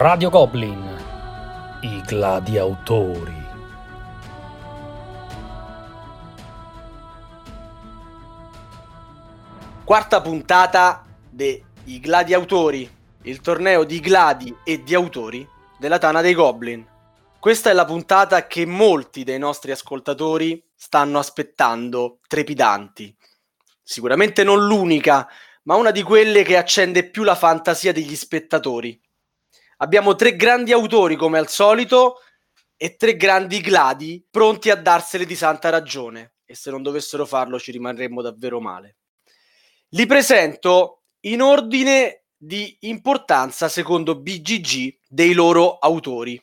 Radio Goblin, i gladiatori. Quarta puntata dei Gladiatori, il torneo di gladi e di autori della Tana dei Goblin. Questa è la puntata che molti dei nostri ascoltatori stanno aspettando, trepidanti. Sicuramente non l'unica, ma una di quelle che accende più la fantasia degli spettatori. Abbiamo tre grandi autori come al solito e tre grandi gladi pronti a darsene di santa ragione. E se non dovessero farlo ci rimarremmo davvero male. Li presento in ordine di importanza secondo BGG dei loro autori.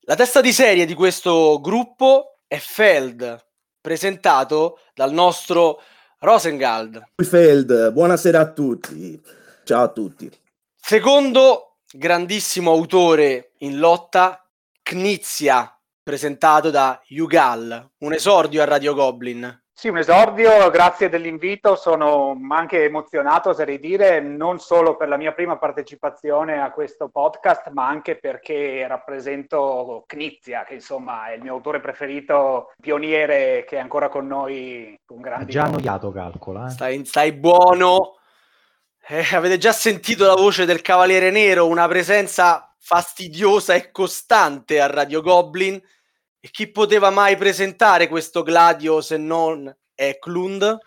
La testa di serie di questo gruppo è Feld, presentato dal nostro Rosengald. Feld, buonasera a tutti. Ciao a tutti. Secondo grandissimo autore in lotta, Knizia, presentato da Yugal, un esordio a Radio Goblin. Sì, un esordio, grazie dell'invito, sono anche emozionato, oserei dire, non solo per la mia prima partecipazione a questo podcast, ma anche perché rappresento Knizia, che insomma è il mio autore preferito, pioniere che è ancora con noi con grandi... Già annoiato, calcola. Eh. Stai, stai buono. Eh, avete già sentito la voce del Cavaliere Nero, una presenza fastidiosa e costante a Radio Goblin e chi poteva mai presentare questo Gladio se non Eklund?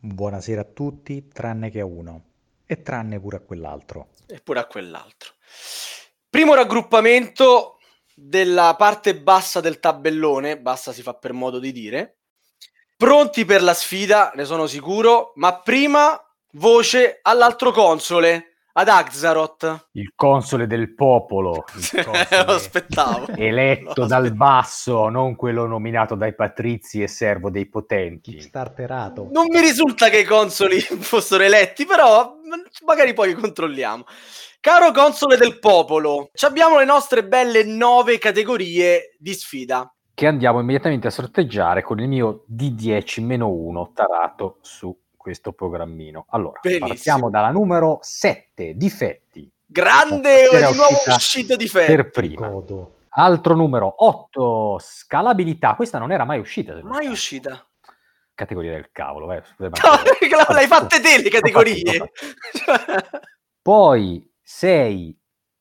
Buonasera a tutti, tranne che a uno. E tranne pure a quell'altro. E pure a quell'altro. Primo raggruppamento della parte bassa del tabellone, bassa si fa per modo di dire. Pronti per la sfida, ne sono sicuro, ma prima voce all'altro console ad Axaroth. Il console del popolo. Il Lo aspettavo. Eletto Lo dal aspettavo. basso, non quello nominato dai patrizi e servo dei potenti. Kickstarterato. Non mi risulta che i consoli fossero eletti, però magari poi controlliamo. Caro console del popolo, ci abbiamo le nostre belle nove categorie di sfida. Che andiamo immediatamente a sorteggiare con il mio D10-1 tarato su questo programmino. Allora, Benissimo. partiamo dalla numero 7, difetti. Grande, Era di nuovo uscita uscito di ferro. Per prima. Godo. Altro numero 8, scalabilità. Questa non era mai uscita. Mai uscita. Categoria del cavolo. eh. No, l'hai fatte te le categorie. Poi 6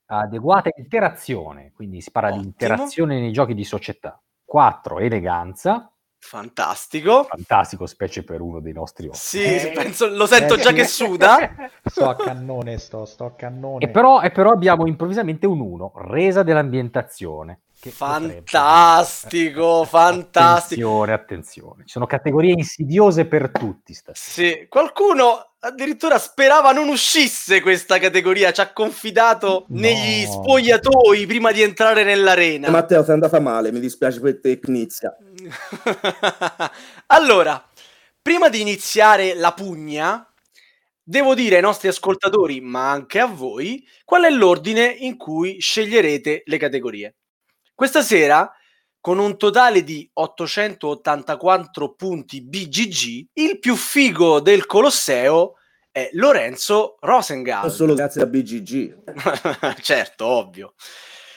adeguata interazione, quindi si parla Ottimo. di interazione nei giochi di società. 4 eleganza, Fantastico. fantastico specie per uno dei nostri ospiti. Sì, Eh, penso- lo sento eh, già che suda. Sto a cannone, sto, sto a cannone. E però, e però abbiamo improvvisamente un 1, resa dell'ambientazione. che potrebbe- Fantastico, fantastico. Attenzione, attenzione. Ci sono categorie insidiose per tutti stasera. Sì, qualcuno addirittura sperava non uscisse questa categoria, ci ha confidato No. negli spogliatoi prima di entrare nell'arena. Eh, Matteo, sei andata male, mi dispiace per te, Knizia. allora, prima di iniziare la pugna, devo dire ai nostri ascoltatori, ma anche a voi, qual è l'ordine in cui sceglierete le categorie. Questa sera, con un totale di 884 punti BGG, il più figo del Colosseo è Lorenzo Rosengard. Non solo grazie a BGG. certo, ovvio.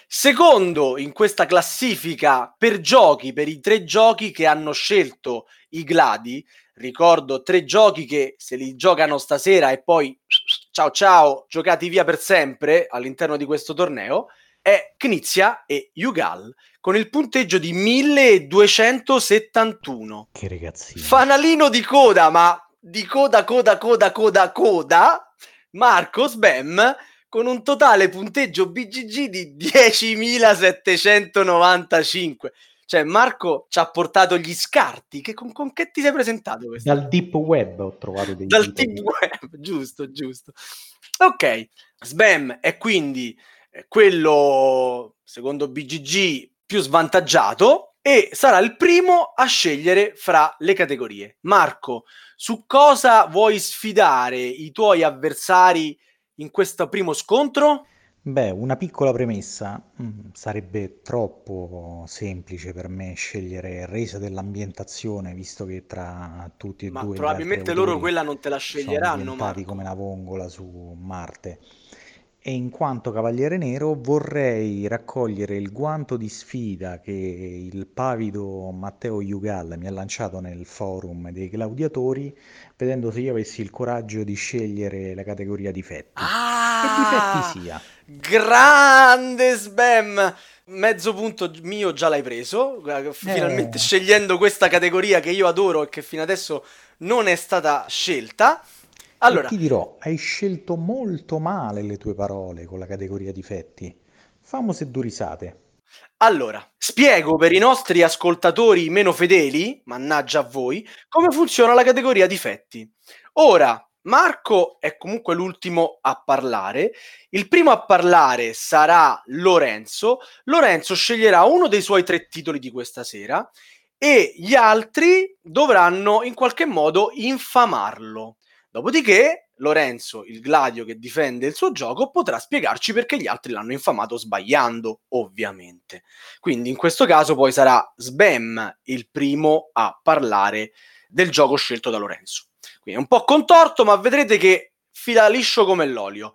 Secondo in questa classifica per giochi, per i tre giochi che hanno scelto i Gladi, ricordo tre giochi che se li giocano stasera e poi ciao ciao, giocati via per sempre all'interno di questo torneo, è Knizia e Yugal con il punteggio di 1271. Che ragazzino. Fanalino di coda, ma di coda, coda, coda, coda, coda, Marco Sbem con un totale punteggio BGG di 10.795. Cioè, Marco ci ha portato gli scarti. Che, con, con che ti sei presentato? questa Dal deep web ho trovato dei dal team web, giusto, giusto. Ok, Sbam è quindi quello, secondo BGG, più svantaggiato e sarà il primo a scegliere fra le categorie. Marco, su cosa vuoi sfidare i tuoi avversari in questo primo scontro? Beh, una piccola premessa, mm, sarebbe troppo semplice per me scegliere resa dell'ambientazione, visto che tra tutti e Ma due gli probabilmente loro quella non te la sceglieranno, Marco. come una vongola su Marte. E in quanto Cavaliere Nero vorrei raccogliere il guanto di sfida che il pavido Matteo Iugal mi ha lanciato nel forum dei Claudiatori, vedendo se io avessi il coraggio di scegliere la categoria difetti. Ah, che difetti sia. Grande Sbam! Mezzo punto mio già l'hai preso, finalmente Eh. scegliendo questa categoria che io adoro e che fino adesso non è stata scelta. Allora, E ti dirò, hai scelto molto male le tue parole con la categoria difetti. Famose due risate. allora, spiego per i nostri ascoltatori meno fedeli, mannaggia a voi, come funziona la categoria difetti. Ora, Marco è comunque l'ultimo a parlare. Il primo a parlare sarà Lorenzo. Lorenzo sceglierà uno dei suoi tre titoli di questa sera e gli altri dovranno in qualche modo infamarlo. Dopodiché, Lorenzo, il gladio che difende il suo gioco, potrà spiegarci perché gli altri l'hanno infamato sbagliando, ovviamente. Quindi in questo caso poi sarà Sbam il primo a parlare del gioco scelto da Lorenzo. Quindi è un po' contorto, ma vedrete che fila liscio come l'olio.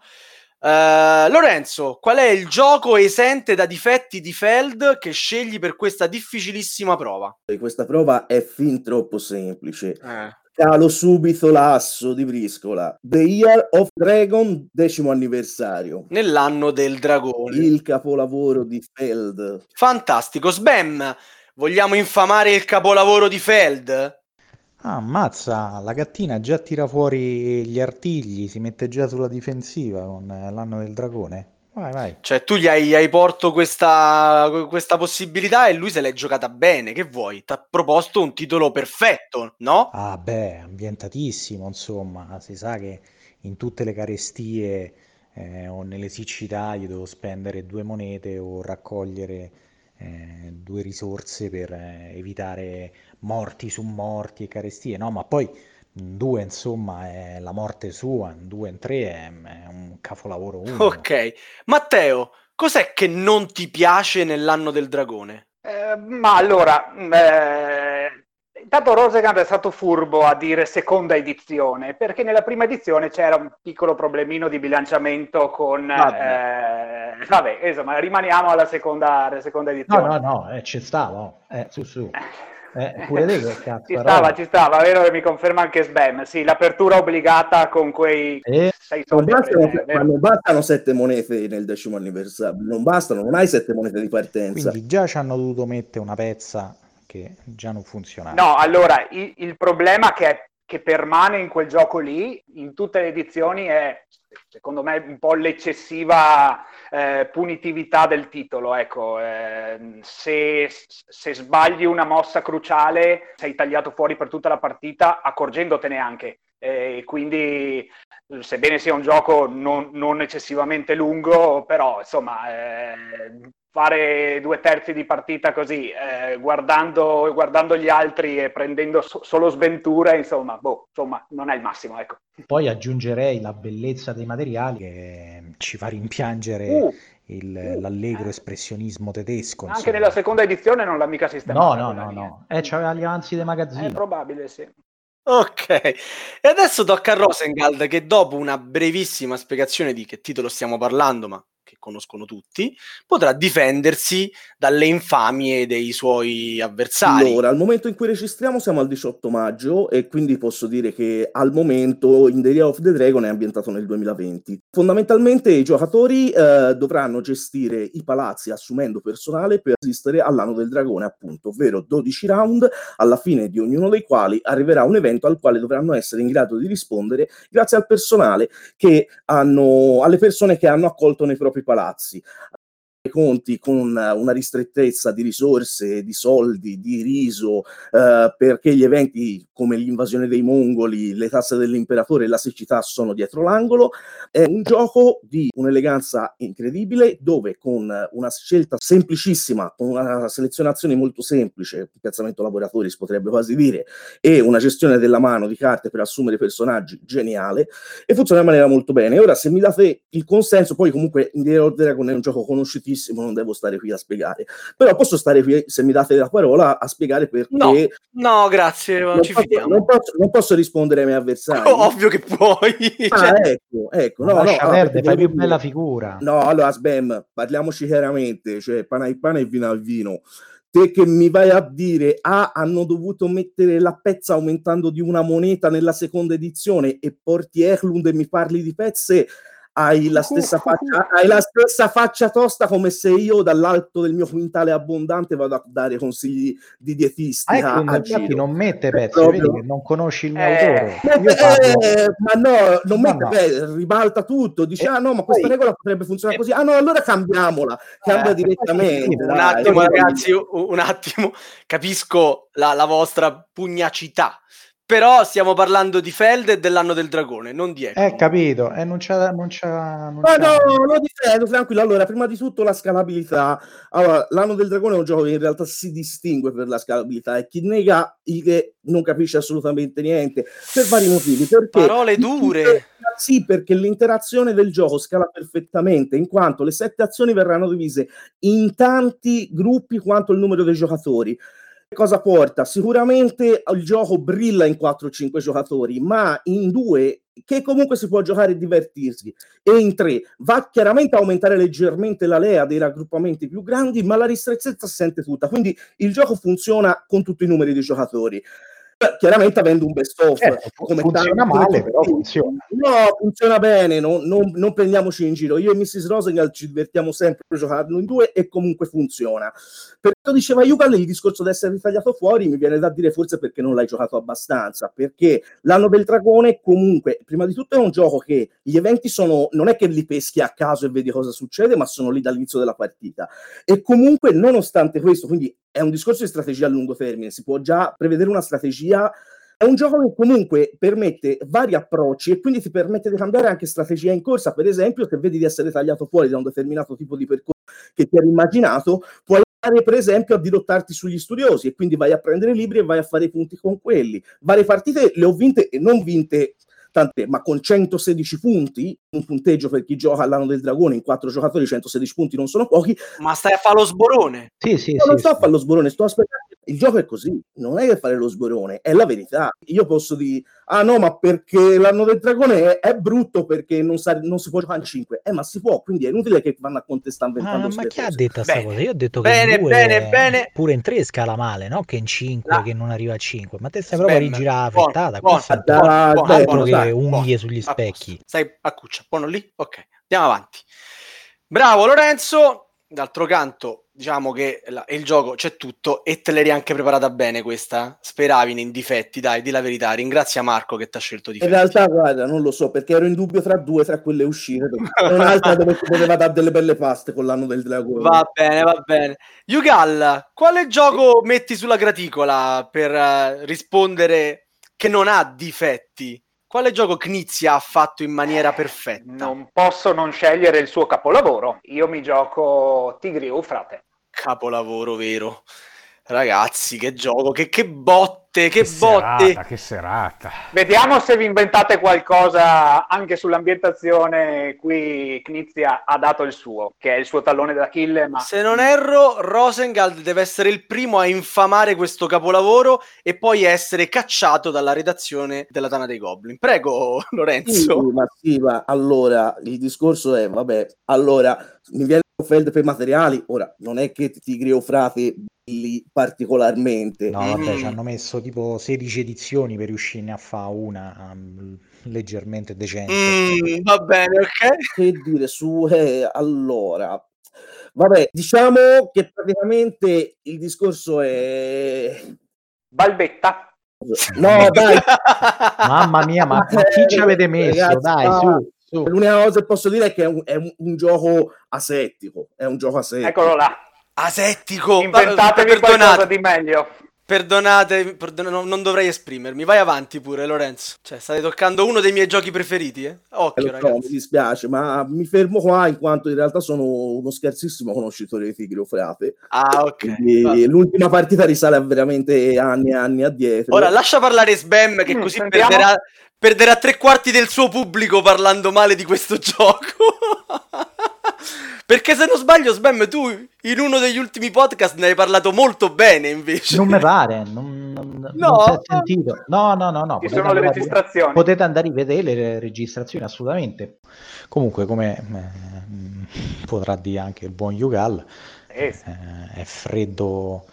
Eh, Lorenzo, qual è il gioco esente da difetti di Feld che scegli per questa difficilissima prova? Questa prova è fin troppo semplice. Eh. Calo subito l'asso di briscola. The Year of Dragon, decimo anniversario. Nell'anno del dragone. Il capolavoro di Feld. Fantastico. Sbam, vogliamo infamare il capolavoro di Feld? Ah, ammazza, la gattina già tira fuori gli artigli, si mette già sulla difensiva con eh, l'anno del dragone. Vai, vai. Cioè, tu gli hai, hai porto questa, questa possibilità e lui se l'è giocata bene. Che vuoi? Ti ha proposto un titolo perfetto, no? Ah, beh, ambientatissimo, insomma, si sa che in tutte le carestie eh, o nelle siccità io devo spendere due monete o raccogliere eh, due risorse per eh, evitare morti su morti e carestie, no? Ma poi in due, insomma, è la morte sua, in due, in tre è, è un capolavoro unico. Ok. Matteo, cos'è che non ti piace nell'anno del dragone? Eh, ma allora, eh, intanto Rosegand è stato furbo a dire seconda edizione, perché nella prima edizione c'era un piccolo problemino di bilanciamento con... Vabbè. eh, vabbè, insomma, rimaniamo alla seconda, alla seconda No, edizione. no, no, eh, ci stava, oh. eh, su, su. Eh, pure te che cazzo, Ci stava, ci stava, vero che mi conferma anche Sbam. Sì, l'apertura obbligata con quei Eh, sei Non soldi a bastano, vero? non bastano sette monete nel decimo anniversario. Non bastano, non hai sette monete di partenza. quindi già ci hanno dovuto mettere una pezza che già non funzionava. No, allora, il, il problema che, che permane in quel gioco lì, in tutte le edizioni, è secondo me un po' l'eccessiva eh, punitività del titolo. Ecco, eh, se, se sbagli una mossa cruciale, sei tagliato fuori per tutta la partita, accorgendotene anche. E quindi, sebbene sia un gioco non, non eccessivamente lungo, però insomma, eh, fare due terzi di partita così, eh, guardando, guardando gli altri e prendendo so- solo sventure, insomma, boh, insomma, non è il massimo, ecco. Poi aggiungerei la bellezza dei materiali che ci fa rimpiangere Uh, il- l'allegro espressionismo tedesco. anche insomma. nella seconda edizione non l'ha mica No, sistemata. no, no, lì, no. eh. Eh, c'aveva gli avanzi dei È magazzini. probabile, sì. Ok, e adesso tocca a Rosengald che dopo una brevissima spiegazione di che titolo stiamo parlando, ma conoscono tutti, potrà difendersi dalle infamie dei suoi avversari. Allora, al momento in cui registriamo siamo al 18 maggio e quindi posso dire che al momento In the Year of the Dragon è ambientato nel 2020. Fondamentalmente i giocatori eh, dovranno gestire i palazzi assumendo personale per resistere all'anno del dragone, appunto, ovvero 12 round, alla fine di ognuno dei quali arriverà un evento al quale dovranno essere in grado di rispondere grazie al personale che hanno, alle persone che hanno accolto nei propri palazzi palazzi conti con una ristrettezza di risorse, di soldi, di riso, eh, perché gli eventi come l'invasione dei mongoli, le tasse dell'imperatore e la siccità sono dietro l'angolo. È un gioco di un'eleganza incredibile dove con una scelta semplicissima, con una selezionazione molto semplice, piazzamento laboratori si potrebbe quasi dire, e una gestione della mano di carte per assumere personaggi geniale e funziona in maniera molto bene. Ora, se mi date il consenso, poi comunque Indiana Dragon è un gioco conoscitivo semplicissimo, non devo stare qui a spiegare. Però posso stare qui, se mi date la parola, a spiegare perché... No, no grazie, non, non, ci posso, fidiamo. non, posso, non posso rispondere ai miei avversari. Ovvio che puoi. Ah, Cioè, ecco, ecco. No, no, lascia allora, perdere, perché fai più bella figura. No, allora, Sbam, parliamoci chiaramente, cioè pane al pane e vino al vino. Te che mi vai a dire, ah, hanno dovuto mettere la pezza aumentando di una moneta nella seconda edizione e porti Eklund e mi parli di pezze, hai la stessa faccia, hai la stessa faccia tosta come se io dall'alto del mio quintale abbondante vado a dare consigli di dietistica Ah, ecco, a infatti giro. non mette pezzi, proprio- vedi che non conosci il mio Eh, autore. Parlo- eh, ma no, non Ma mette, no. beh, ribalta tutto, dice E ah no, ma questa poi- regola potrebbe funzionare e- così, ah no, allora cambiamola, cambia Eh, direttamente. un dai, attimo, ragazzi, un, un attimo. Capisco la, la vostra pugnacità. Però stiamo parlando di Feld e dell'anno del dragone, non di Eh, Eklund. capito, e non c'ha, non c'ha, non Ma c'ha- no, lo difendo, tranquillo. Allora, prima di tutto la scalabilità. Allora, l'anno del dragone è un gioco che in realtà si distingue per la scalabilità e chi nega il che non capisce assolutamente niente per vari motivi. Perché Parole dure. Sì, perché l'interazione del gioco scala perfettamente, in quanto le sette azioni verranno divise in tanti gruppi quanto il numero dei giocatori. Cosa porta? Sicuramente il gioco brilla in 4-5 giocatori, ma in due che comunque si può giocare e divertirsi, e in tre va chiaramente a aumentare leggermente la lea dei raggruppamenti più grandi, ma la ristrettezza si sente tutta, quindi il gioco funziona con tutti i numeri di giocatori. Eh, Chiaramente avendo un best of Certo, fu- come funziona tanti- male, però funziona. No, funziona bene, non, non- non prendiamoci in giro. Io e Mrs. Rosenthal ci divertiamo sempre a giocarlo in due e comunque funziona. Per diceva Yugal, il discorso di essere ritagliato fuori mi viene da dire forse perché non l'hai giocato abbastanza, perché l'anno del dragone comunque, prima di tutto è un gioco che gli eventi sono, non è che li peschi a caso e vedi cosa succede, ma sono lì dall'inizio della partita. E comunque, nonostante questo, quindi è un discorso di strategia a lungo termine, si può già prevedere una strategia è un gioco che comunque permette vari approcci e quindi ti permette di cambiare anche strategia in corsa. Per esempio, se vedi di essere tagliato fuori da un determinato tipo di percorso che ti eri immaginato, puoi per esempio a dirottarti sugli studiosi e quindi vai a prendere libri e vai a fare i punti con quelli. Varie partite le ho vinte e non vinte tante, ma con 116 punti, un punteggio per chi gioca all'anno del dragone, in quattro giocatori 116 punti non sono pochi, Ma stai a fare lo sborone. Sì, sì, non sì, sto a sì. fare lo sborone, sto aspettando. Il gioco è così, non è che fare lo sborone, è la verità. Io posso dire, ah no, ma perché l'anno del dragone è, è brutto perché non, sa- non si può giocare in 5. Eh, ma si può, quindi è inutile che vanno a contestare Ma, inventando ma queste chi ha cose. detto sta Bene. cosa? Io ho detto Bene, che in due, bene, bene. pure in 3 scala male, no? Che in 5, La- che non arriva a 5. Ma te stai proprio a rigirare la frittata. buono, che unghie buono. sugli specchi. Stai a cuccia, buono lì? Ok, andiamo avanti. Bravo Lorenzo. D'altro canto, diciamo che la- il gioco c'è tutto e te l'eri anche preparata bene questa. Speravi nei difetti, dai, di la verità. Ringrazia Marco che ti ha scelto In difetti. realtà, guarda, non lo so, perché ero in dubbio tra due, tra quelle uscite. E un'altra dove si poteva dare delle belle paste con l'anno del dragone. Va bene, va bene. Yugal, quale gioco metti sulla graticola per eh, rispondere che non ha difetti? Quale gioco Knizia ha fatto in maniera perfetta? Non posso non scegliere il suo capolavoro. Io mi gioco Tigri Eufrate. Capolavoro vero. Ragazzi, che gioco, che, che botte, che, Che botte. serata, che serata. Vediamo se vi inventate qualcosa anche sull'ambientazione. Qui Knizia ha dato il suo, che è il suo tallone d'Achille, ma Se non erro, Rosengald deve essere il primo a infamare questo capolavoro e poi essere cacciato dalla redazione della Tana dei Goblin. Prego, Sì, Lorenzo. ma sì, ma allora il discorso è, vabbè, allora mi viene Feld per i materiali, ora non è che Tigri o Frate lì particolarmente. No, vabbè, Mm. ci hanno messo tipo 16 edizioni per riuscirne a fare una um, leggermente decente. Mm, va bene, ok. Che dire su, eh, allora, vabbè, diciamo che praticamente il discorso è... Balbetta. No, dai, Mamma mia, ma, ma chi ci avete messo? Ragazzi, Dai, su, su. l'unica cosa che posso dire è che è un, è un- un gioco asettico, è un gioco asettico. Eccolo là. Asettico. Inventatevi qualcosa Perdonate, di meglio. Perdonate, perdon- no- non dovrei esprimermi. Vai avanti pure, Lorenzo. Cioè, state toccando uno dei miei giochi preferiti, eh? Eh, Occhio, lo so, mi ragazzi. dispiace, ma mi fermo qua in quanto in realtà sono uno scherzissimo conoscitore di Tigri o Frate. Ah, ok. L'ultima partita risale a veramente anni e anni addietro. Ora lascia parlare Sbam che Mm, così sentiamo. perderà, perderà tre quarti del suo pubblico parlando male di questo gioco. Perché se non sbaglio, Sbam, tu in uno degli ultimi podcast ne hai parlato molto bene invece. Non mi pare, non, non, No. non si è sentito. No, no, no, no. Ci potete sono le andare- registrazioni. Potete andare a rivedere le registrazioni, assolutamente. Comunque, come eh, potrà dire anche il buon Yugal, Eh, eh, è freddo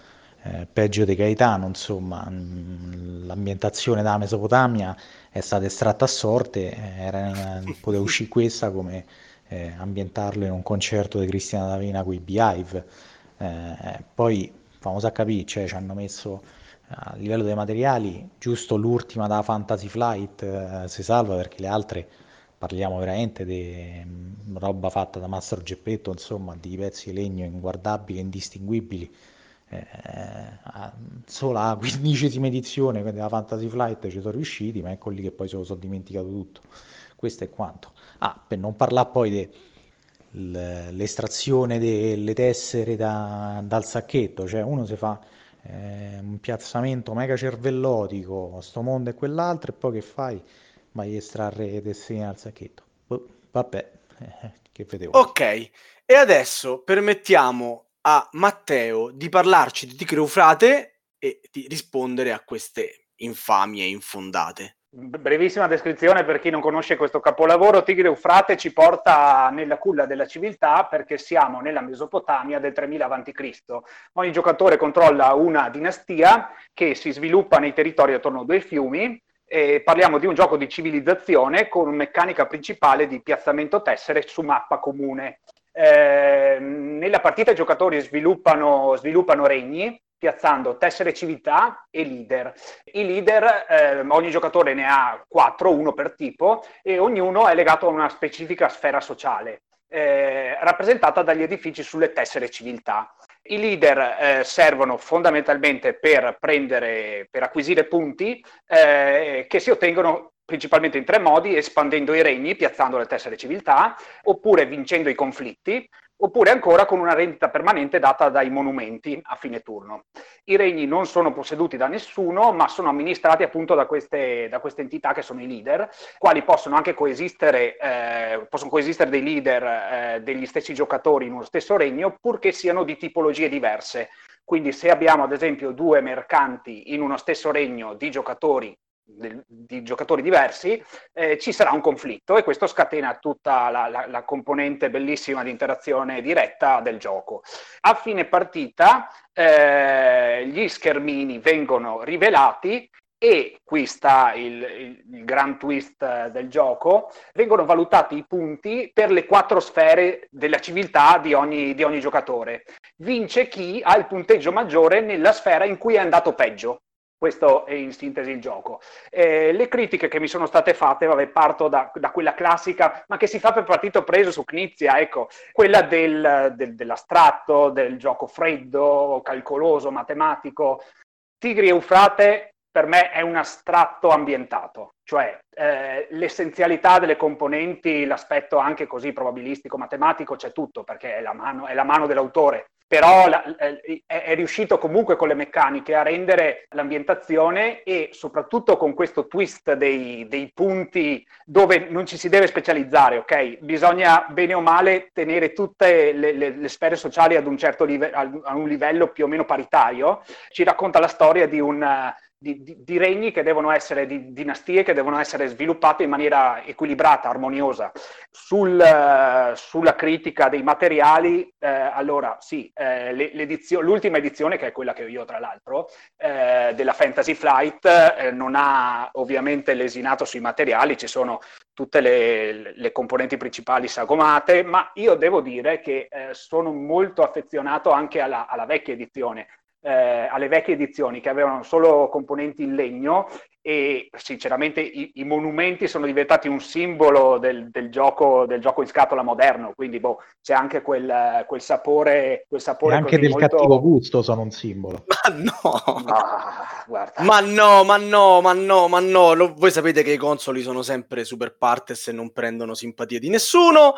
eh, peggio di Gaetano, insomma, mm, l'ambientazione della Mesopotamia è stata estratta a sorte, eh, era, poteva uscire questa come eh, ambientarlo in un concerto di Cristiana D'Avena con i Beehive. Eh, poi, famoso a capire, cioè, ci hanno messo a livello dei materiali, giusto l'ultima da Fantasy Flight eh, si salva perché le altre parliamo veramente di mm, roba fatta da Mastro Geppetto, insomma, di pezzi di legno inguardabili, indistinguibili. Eh, solo alla quindicesima edizione della Fantasy Flight ci sono riusciti, ma ecco lì che poi se lo sono dimenticato tutto. Questo è quanto. Ah, per non parlare poi dell'estrazione delle tessere da- dal sacchetto, cioè uno si fa eh, un piazzamento mega cervellotico, sto mondo e quell'altro, e poi che fai? Vai a estrarre le tessere dal sacchetto. Boh, vabbè, che vedevo. Ok, e adesso permettiamo a Matteo di parlarci di Tigre Eufrate e di rispondere a queste infamie infondate. Brevissima descrizione per chi non conosce questo capolavoro. Tigre Eufrate ci porta nella culla della civiltà perché siamo nella Mesopotamia del 3000 a.C. Ogni giocatore controlla una dinastia che si sviluppa nei territori attorno a due fiumi. E parliamo di un gioco di civilizzazione con meccanica principale di piazzamento tessere su mappa comune. Eh, nella partita i giocatori sviluppano, sviluppano regni piazzando tessere civiltà e leader. I leader, eh, ogni giocatore ne ha quattro, uno per tipo, e ognuno è legato a una specifica sfera sociale, eh, rappresentata dagli edifici sulle tessere civiltà. I leader eh, servono fondamentalmente per prendere, per acquisire punti eh, che si ottengono principalmente in tre modi, espandendo i regni, piazzando le tessere civiltà, oppure vincendo i conflitti, oppure ancora con una rendita permanente data dai monumenti a fine turno. I regni non sono posseduti da nessuno, ma sono amministrati appunto da queste, da queste entità che sono i leader, quali possono anche coesistere, eh, possono coesistere dei leader eh, degli stessi giocatori in uno stesso regno, purché siano di tipologie diverse. Quindi se abbiamo ad esempio due mercanti in uno stesso regno di giocatori del- di giocatori diversi, eh, ci sarà un conflitto e questo scatena tutta la, la- la componente bellissima di interazione diretta del gioco. A fine partita eh, gli schermini vengono rivelati e qui sta il, il- il gran twist eh, del gioco, vengono valutati i punti per le quattro sfere della civiltà di ogni, di ogni giocatore. Vince chi ha il punteggio maggiore nella sfera in cui è andato peggio. Questo è in sintesi il gioco. Eh, le critiche che mi sono state fatte, vabbè, parto da, da quella classica, ma che si fa per partito preso su Knizia, ecco, quella del- del- dell'astratto, del gioco freddo, calcoloso, matematico. Tigri e Eufrate per me è un astratto ambientato, cioè eh, l'essenzialità delle componenti, l'aspetto anche così probabilistico, matematico, c'è tutto perché è la mano, è la mano dell'autore però la- è, è riuscito comunque con le meccaniche a rendere l'ambientazione e soprattutto con questo twist dei, dei punti dove non ci si deve specializzare, ok? Bisogna bene o male tenere tutte le, le- le sfere sociali ad un certo livello, a un livello più o meno paritario. Ci racconta la storia di un eh, di, di- di regni che devono essere, di dinastie che devono essere sviluppate in maniera equilibrata, armoniosa. Sul, eh, sulla critica dei materiali, eh, allora sì, eh, l'edizio- l'ultima edizione, che è quella che ho io tra l'altro, eh, della Fantasy Flight, eh, non ha ovviamente lesinato sui materiali, ci sono tutte le, le componenti principali sagomate, ma io devo dire che eh, sono molto affezionato anche alla, alla vecchia edizione, eh, alle vecchie edizioni che avevano solo componenti in legno e sinceramente i, i monumenti sono diventati un simbolo del, del gioco, del gioco in scatola moderno, quindi boh, c'è anche quel, quel sapore, quel E sapore anche così del molto... cattivo gusto sono un simbolo. Ma no! Ah, guarda. Ma no, ma no, ma no, ma no. Lo- voi sapete che i consoli sono sempre super partes e non prendono simpatia di nessuno,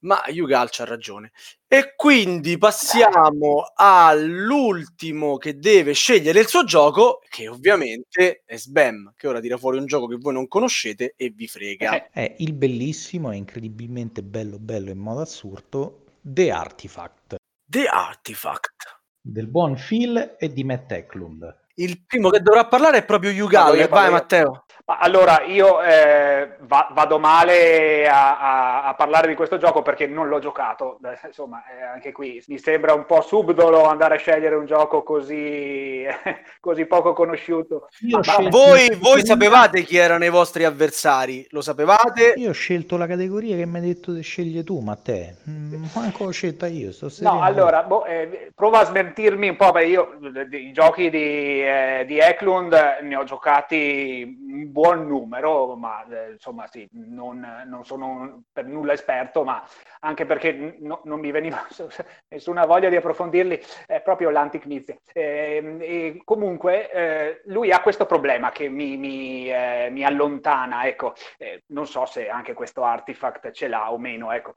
ma Yugal c'ha ragione. E quindi passiamo all'ultimo che deve scegliere il suo gioco, che ovviamente è Sbam. Che ora tira fuori un gioco che voi non conoscete e vi frega. È il bellissimo e incredibilmente bello bello in modo assurdo The Artifact The Artifact. del buon Phil e di Matt Eklund. Il primo che dovrà parlare è proprio Yugal. Io, Vai. Matteo. Ma allora, io eh, va- vado male a, a- a parlare di questo gioco perché non l'ho giocato. Eh, Insomma, eh, anche qui mi sembra un po' subdolo andare a scegliere un gioco così, così poco conosciuto. Ma- Voi, voi sapevate chi erano i vostri avversari? Lo sapevate? Io ho scelto la categoria che mi hai detto di scegliere tu, Matteo. Mm, manco l'ho scelta io, sto No, allora, boh, eh, prova a smentirmi un po', beh, io eh, i giochi di, eh, di Eklund ne ho giocati buon numero, ma eh, insomma sì, non, non sono per nulla esperto, ma anche perché no- non mi veniva nessuna voglia di approfondirli, è proprio l'anticnizia. Ehm, e comunque eh, lui ha questo problema che mi, mi, eh, mi allontana, ecco, Eh, non so se anche questo artifact ce l'ha o meno, ecco.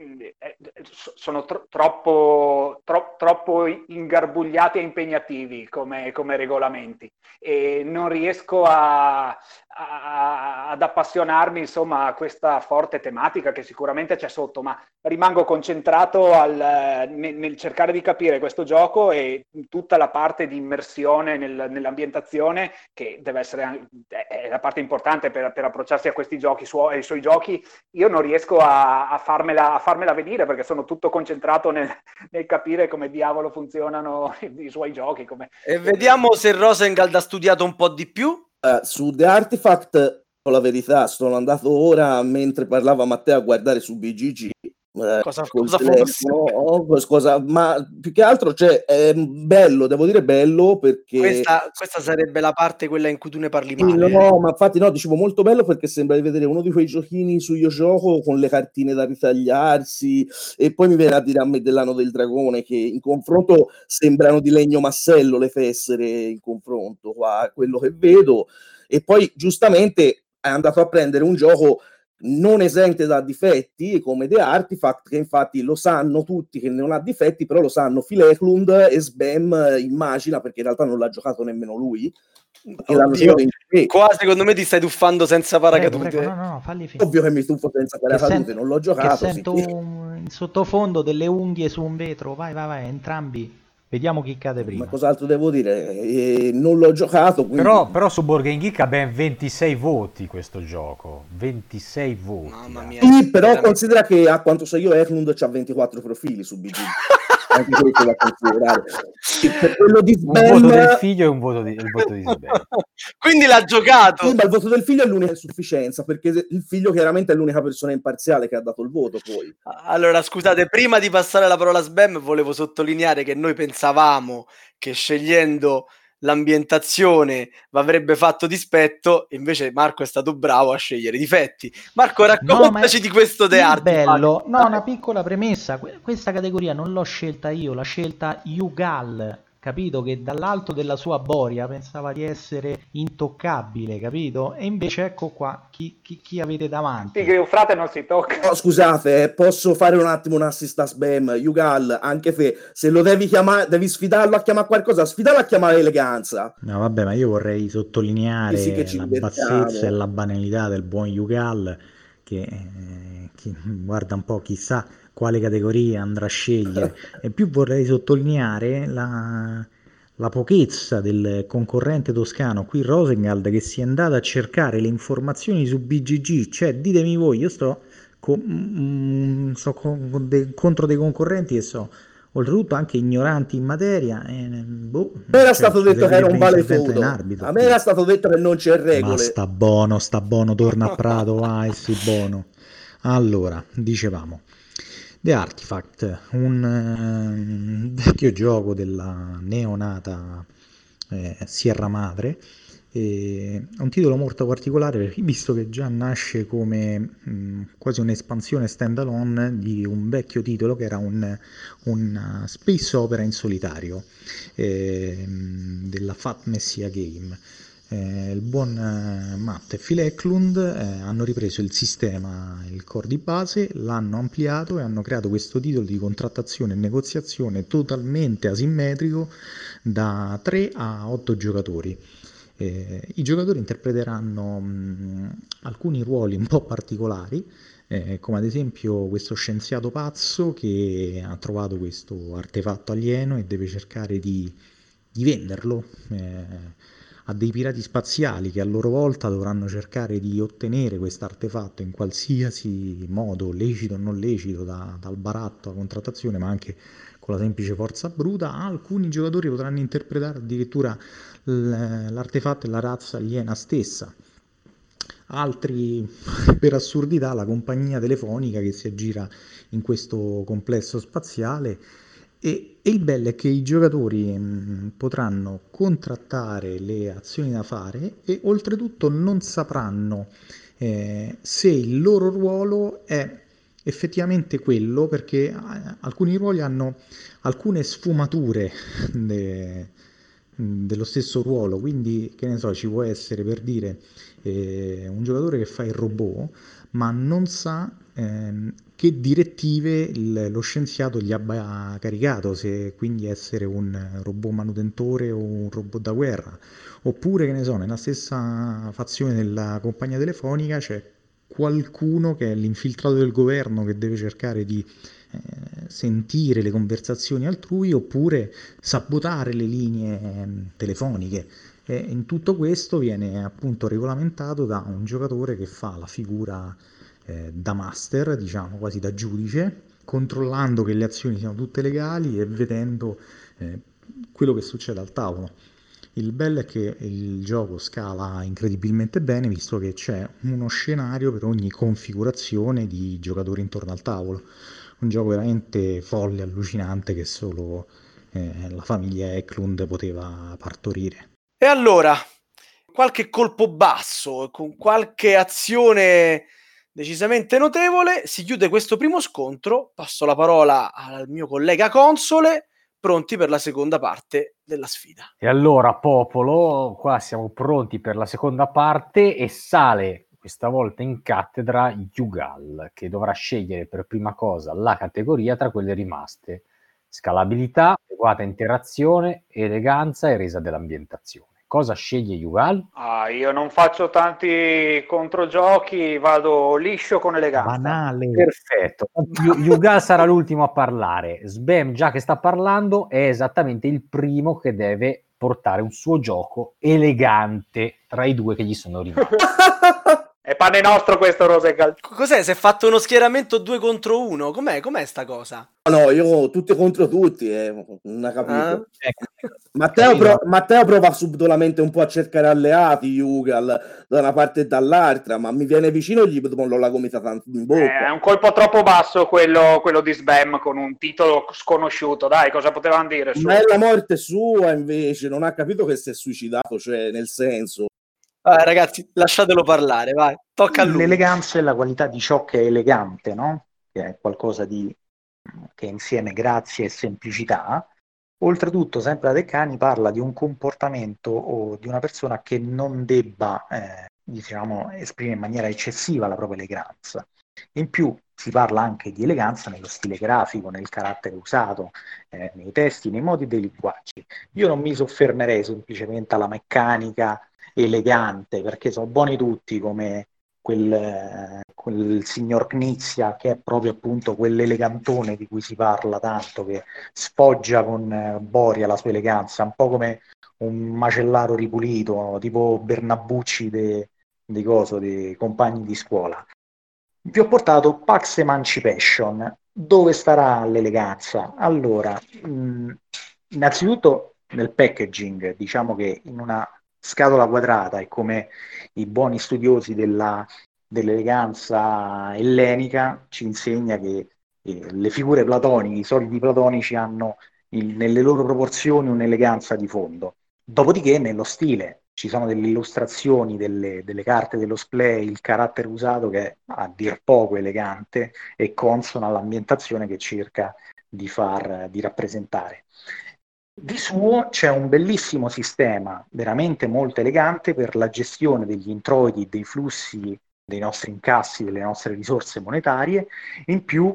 Eh, eh, so- sono tro- troppo, tro- troppo ingarbugliati e impegnativi come, come regolamenti e non riesco a, a- ad appassionarmi insomma a questa forte tematica che sicuramente c'è sotto, ma rimango concentrato al- nel, nel cercare di capire questo gioco e tutta la parte di immersione nel- nell'ambientazione che deve essere è la parte importante per, per approcciarsi a questi giochi, suo- ai suoi giochi. Io non riesco a, a farmela, a farmela venire perché sono tutto concentrato nel, nel capire come diavolo funzionano i, i suoi giochi. Come... E vediamo se Rosengald ha studiato un po' di più. Eh, su The Artifact, con la verità, sono andato ora mentre parlava Matteo a guardare su BGG. Eh, Cosa- cosa telefono, oh, cosa- ma più che altro cioè, è bello, devo dire bello perché Questa, questa sarebbe la parte quella in cui tu ne parli male. no, ma infatti no, dicevo molto bello perché sembra di vedere uno di quei giochini su Io Gioco con le cartine da ritagliarsi e poi mi viene a dire a me dell'anno del dragone che in confronto sembrano di legno massello le fessere in confronto a quello che vedo e poi giustamente è andato a prendere un gioco non esente da difetti come The Artifact che infatti lo sanno tutti che non ha difetti però lo sanno Phil Eklund e Sbam eh, immagina perché in realtà non l'ha giocato nemmeno lui che Oddio. Qua secondo me ti stai tuffando senza Prego, paracadute. prego, no, no, ovvio che mi tuffo senza Che paracadute sento- non l'ho Che giocato sento sì. un- in sottofondo delle unghie su un vetro. Vai, vai, vai, entrambi. Vediamo chi cade prima. ma cos'altro devo dire Eh, non l'ho giocato quindi Però, però su Board Game Geek ha ben 26 voti questo gioco. 26 voti. Mamma eh. mia. Sì, però veramente. considera che a quanto so io Eklund c'ha 24 profili su BG anche questo da considerare per quello di Un voto del figlio e un voto di, il voto di Sbam. Quindi l'ha giocato. sì, ma il voto del figlio è l'unica sufficienza perché il figlio chiaramente è l'unica persona imparziale che ha dato il voto poi Allora, scusate, prima di passare la parola a Sbam, volevo sottolineare che noi pensavamo che scegliendo l'ambientazione avrebbe fatto dispetto, invece Marco è stato bravo a scegliere i difetti. Marco, raccontaci di questo The Artifact. bello. No, una piccola premessa. Que- Questa categoria non l'ho scelta io, l'ha scelta Yugal. Capito che dall'alto della sua boria pensava di essere intoccabile, capito? E invece ecco qua chi, chi- chi avete davanti. Che un frate non si tocca. No, scusate, eh, posso fare un attimo un assist a Sbam, Yugal, anche se, se lo devi chiamare, devi sfidarlo a chiamare qualcosa, sfidalo a chiamare eleganza. No, vabbè, ma io vorrei sottolineare Sì, sì, che la divertiamo. bassezza e la banalità del buon Yugal che, eh, chi- guarda un po' chissà quale categoria andrà a scegliere e più vorrei sottolineare la, la pochezza del concorrente toscano qui Rosengald che si è andato a cercare le informazioni su BGG cioè ditemi voi io sto, co- mm, sto con- con dei- contro dei concorrenti che so oltretutto anche ignoranti in materia e, boh, A me era cioè, stato detto che era un vale arbitro A me era stato detto che non c'è Ma regole. sta buono, sta buono, torna a Prato, vai, si buono. Allora, dicevamo, The Artifact, un ehm, vecchio gioco della neonata eh, Sierra Madre, è un titolo molto particolare visto che già nasce come mh, quasi un'espansione standalone di un vecchio titolo che era un, una space opera in solitario ehm, della Fat Messia Game. Eh, il buon eh, Matt e Phil Eklund eh, hanno ripreso il sistema, il core di base, l'hanno ampliato e hanno creato questo titolo di contrattazione e negoziazione totalmente asimmetrico da 3 a 8 giocatori. Eh, I giocatori interpreteranno mh, alcuni ruoli un po' particolari, eh, come ad esempio questo scienziato pazzo che ha trovato questo artefatto alieno e deve cercare di, di venderlo eh, a dei pirati spaziali che a loro volta dovranno cercare di ottenere questo artefatto in qualsiasi modo, lecito o non lecito, da, dal baratto alla contrattazione, ma anche con la semplice forza bruta. Alcuni giocatori potranno interpretare addirittura l'artefatto e la razza aliena stessa. Altri, per assurdità, la compagnia telefonica che si aggira in questo complesso spaziale e, e, il bello è che i giocatori mh, potranno contrattare le azioni da fare e oltretutto non sapranno eh, se il loro ruolo è effettivamente quello perché eh, alcuni ruoli hanno alcune sfumature de, dello stesso ruolo. Quindi che ne so ci può essere per dire eh, un giocatore che fa il robot ma non sa ehm, che direttive il, lo scienziato gli abbia caricato, se quindi essere un robot manutentore o un robot da guerra, oppure che ne so, nella stessa fazione della compagnia telefonica c'è qualcuno che è l'infiltrato del governo che deve cercare di eh, sentire le conversazioni altrui oppure sabotare le linee eh, telefoniche. E in tutto questo viene appunto regolamentato da un giocatore che fa la figura eh, da master, diciamo quasi da giudice, controllando che le azioni siano tutte legali e vedendo eh, quello che succede al tavolo. Il bello è che il gioco scala incredibilmente bene visto che c'è uno scenario per ogni configurazione di giocatori intorno al tavolo. Un gioco veramente folle, allucinante che solo eh, la famiglia Eklund poteva partorire. E allora, qualche colpo basso, con qualche azione decisamente notevole. Si chiude questo primo scontro. Passo la parola al mio collega console, pronti per la seconda parte della sfida. E allora, popolo, qua siamo pronti per la seconda parte e sale questa volta in cattedra Yugal, che dovrà scegliere per prima cosa la categoria tra quelle rimaste. Scalabilità, adeguata interazione, eleganza e resa dell'ambientazione. Cosa sceglie Yuval? Ah, io non faccio tanti controgiochi, vado liscio con eleganza. Banale. Perfetto. Yugal sarà l'ultimo a parlare. Sbam, già che sta parlando, è esattamente il primo che deve portare un suo gioco elegante tra i due che gli sono rimasti. È pane nostro questo Rosegal. Cos'è? Si è fatto uno schieramento due contro uno? Com'è? Com'è sta cosa? No, io tutti contro tutti, eh, non ha capito. Ah? Matteo, pro- Matteo, prova subdolamente un po' a cercare alleati, Yugal, da una parte e dall'altra, ma mi viene vicino e gli mollo la gomitata in bocca. Eh, è un colpo troppo basso quello, quello, di Sbam con un titolo sconosciuto, dai, cosa potevano dire? Su? Ma è la morte sua invece, non ha capito che si è suicidato, cioè nel senso... Vai, ragazzi, lasciatelo parlare, vai, tocca a lui. L'eleganza è la qualità di ciò che è elegante, no? Che è qualcosa di che insieme grazia e semplicità. Oltretutto, sempre la Deccani parla di un comportamento o di una persona che non debba, eh, diciamo, esprimere in maniera eccessiva la propria eleganza. In più si parla anche di eleganza nello stile grafico, nel carattere usato, eh, nei testi, nei modi dei linguaggi. Io non mi soffermerei semplicemente alla meccanica elegante, perché sono buoni tutti come quel, quel signor Knizia che è proprio appunto quell'elegantone di cui si parla tanto, che sfoggia con eh, Boria la sua eleganza, un po' come un macellaro ripulito, tipo Bernabucci dei de coso, dei compagni di scuola. Vi ho portato Pax Emancipation. Dove starà l'eleganza? Allora, mh, innanzitutto nel packaging, diciamo che in una scatola quadrata e come i buoni studiosi della, dell'eleganza ellenica ci insegna che eh, le figure platoniche, i solidi platonici hanno il, nelle loro proporzioni un'eleganza di fondo. Dopodiché nello stile ci sono delle illustrazioni delle, delle carte dello splay, il carattere usato che è a dir poco elegante e consono all'ambientazione che cerca di far di rappresentare. Di suo c'è un bellissimo sistema, veramente molto elegante, per la gestione degli introiti, dei flussi dei nostri incassi, delle nostre risorse monetarie. In più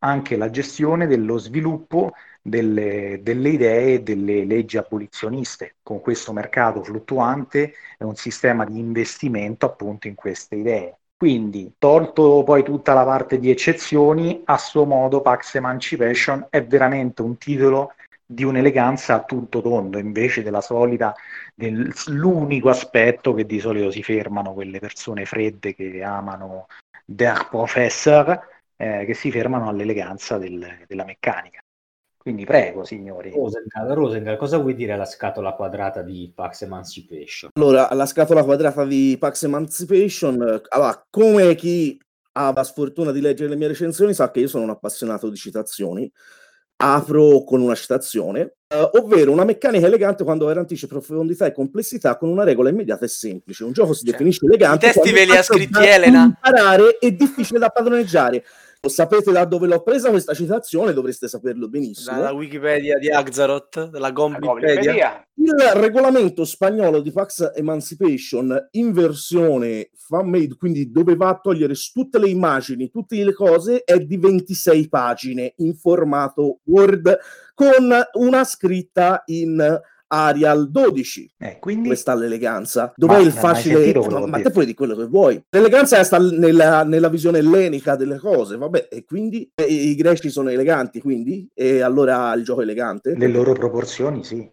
anche la gestione dello sviluppo delle, delle idee e delle leggi abolizioniste. Con questo mercato fluttuante è un sistema di investimento appunto in queste idee. Quindi, tolto poi tutta la parte di eccezioni, a suo modo Pax Emancipation è veramente un titolo di un'eleganza a tutto tondo, invece della solita, dell'unico aspetto che di solito si fermano quelle persone fredde che amano Der Professor, eh, che si fermano all'eleganza del, della meccanica. Quindi prego, signori. Rosengal, Rosengal, cosa vuoi dire alla scatola quadrata di Pax Emancipation? Allora, alla scatola quadrata di Pax Emancipation, allora, come chi ha la sfortuna di leggere le mie recensioni sa che io sono un appassionato di citazioni. Apro con una citazione, eh, ovvero una meccanica elegante quando garantisce profondità e complessità con una regola immediata e semplice. Un gioco si Cioè, definisce elegante. i testi ve li ha è scritti Elena? Imparare e difficile da padroneggiare. Sapete da dove l'ho presa questa citazione? Dovreste saperlo benissimo. Dalla Wikipedia di Axaroth, della La Gombipedia. Il regolamento spagnolo di Pax Emancipation in versione fan-made, quindi dove va a togliere tutte le immagini, tutte le cose, è di 26 pagine in formato Word con una scritta in Arial 12. Eh, quindi Dove sta l'eleganza? Dov'è Ma- il facile? quello Ma, te puoi dire quello che vuoi. L'eleganza sta nella, nella visione ellenica delle cose, vabbè, e quindi eh, i greci sono eleganti, quindi? E allora il gioco è elegante? le loro proporzioni, sì.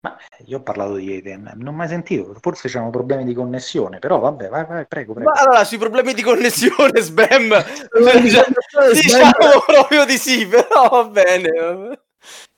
Ma eh, io ho parlato di non ho mai sentito, forse c'erano problemi di connessione, però vabbè, vai, vai, prego, prego. Ma allora, sui problemi di connessione, Sbam, di connessione, diciamo proprio di sì, però va bene.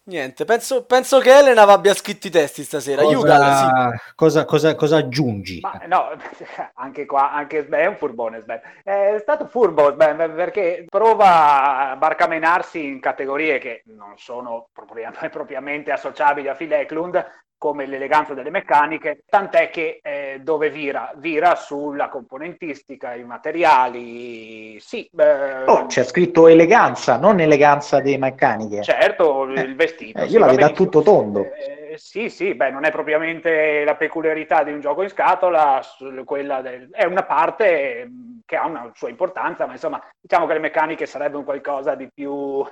Niente, penso, penso che Elena abbia scritto i testi stasera. Yugal, sì. Cosa, cosa, cosa, cosa aggiungi? Ma no, anche qua, anche Sven è un furbone Sven. È stato furbo Sven perché prova a barcamenarsi in categorie che non sono propria- propriamente associabili a Phil Eklund, come l'eleganza delle meccaniche, tant'è che eh, dove vira? Vira sulla componentistica, i materiali, sì. eh, Oh, c'è scritto eleganza, non eleganza delle meccaniche. Certo, Eh, il vestito. eh, io sì, la vedo a tutto tondo. Eh, sì, sì, beh, non è propriamente la peculiarità di un gioco in scatola, del- è una parte mh, che ha una sua importanza, ma insomma, diciamo che le meccaniche sarebbe un qualcosa di più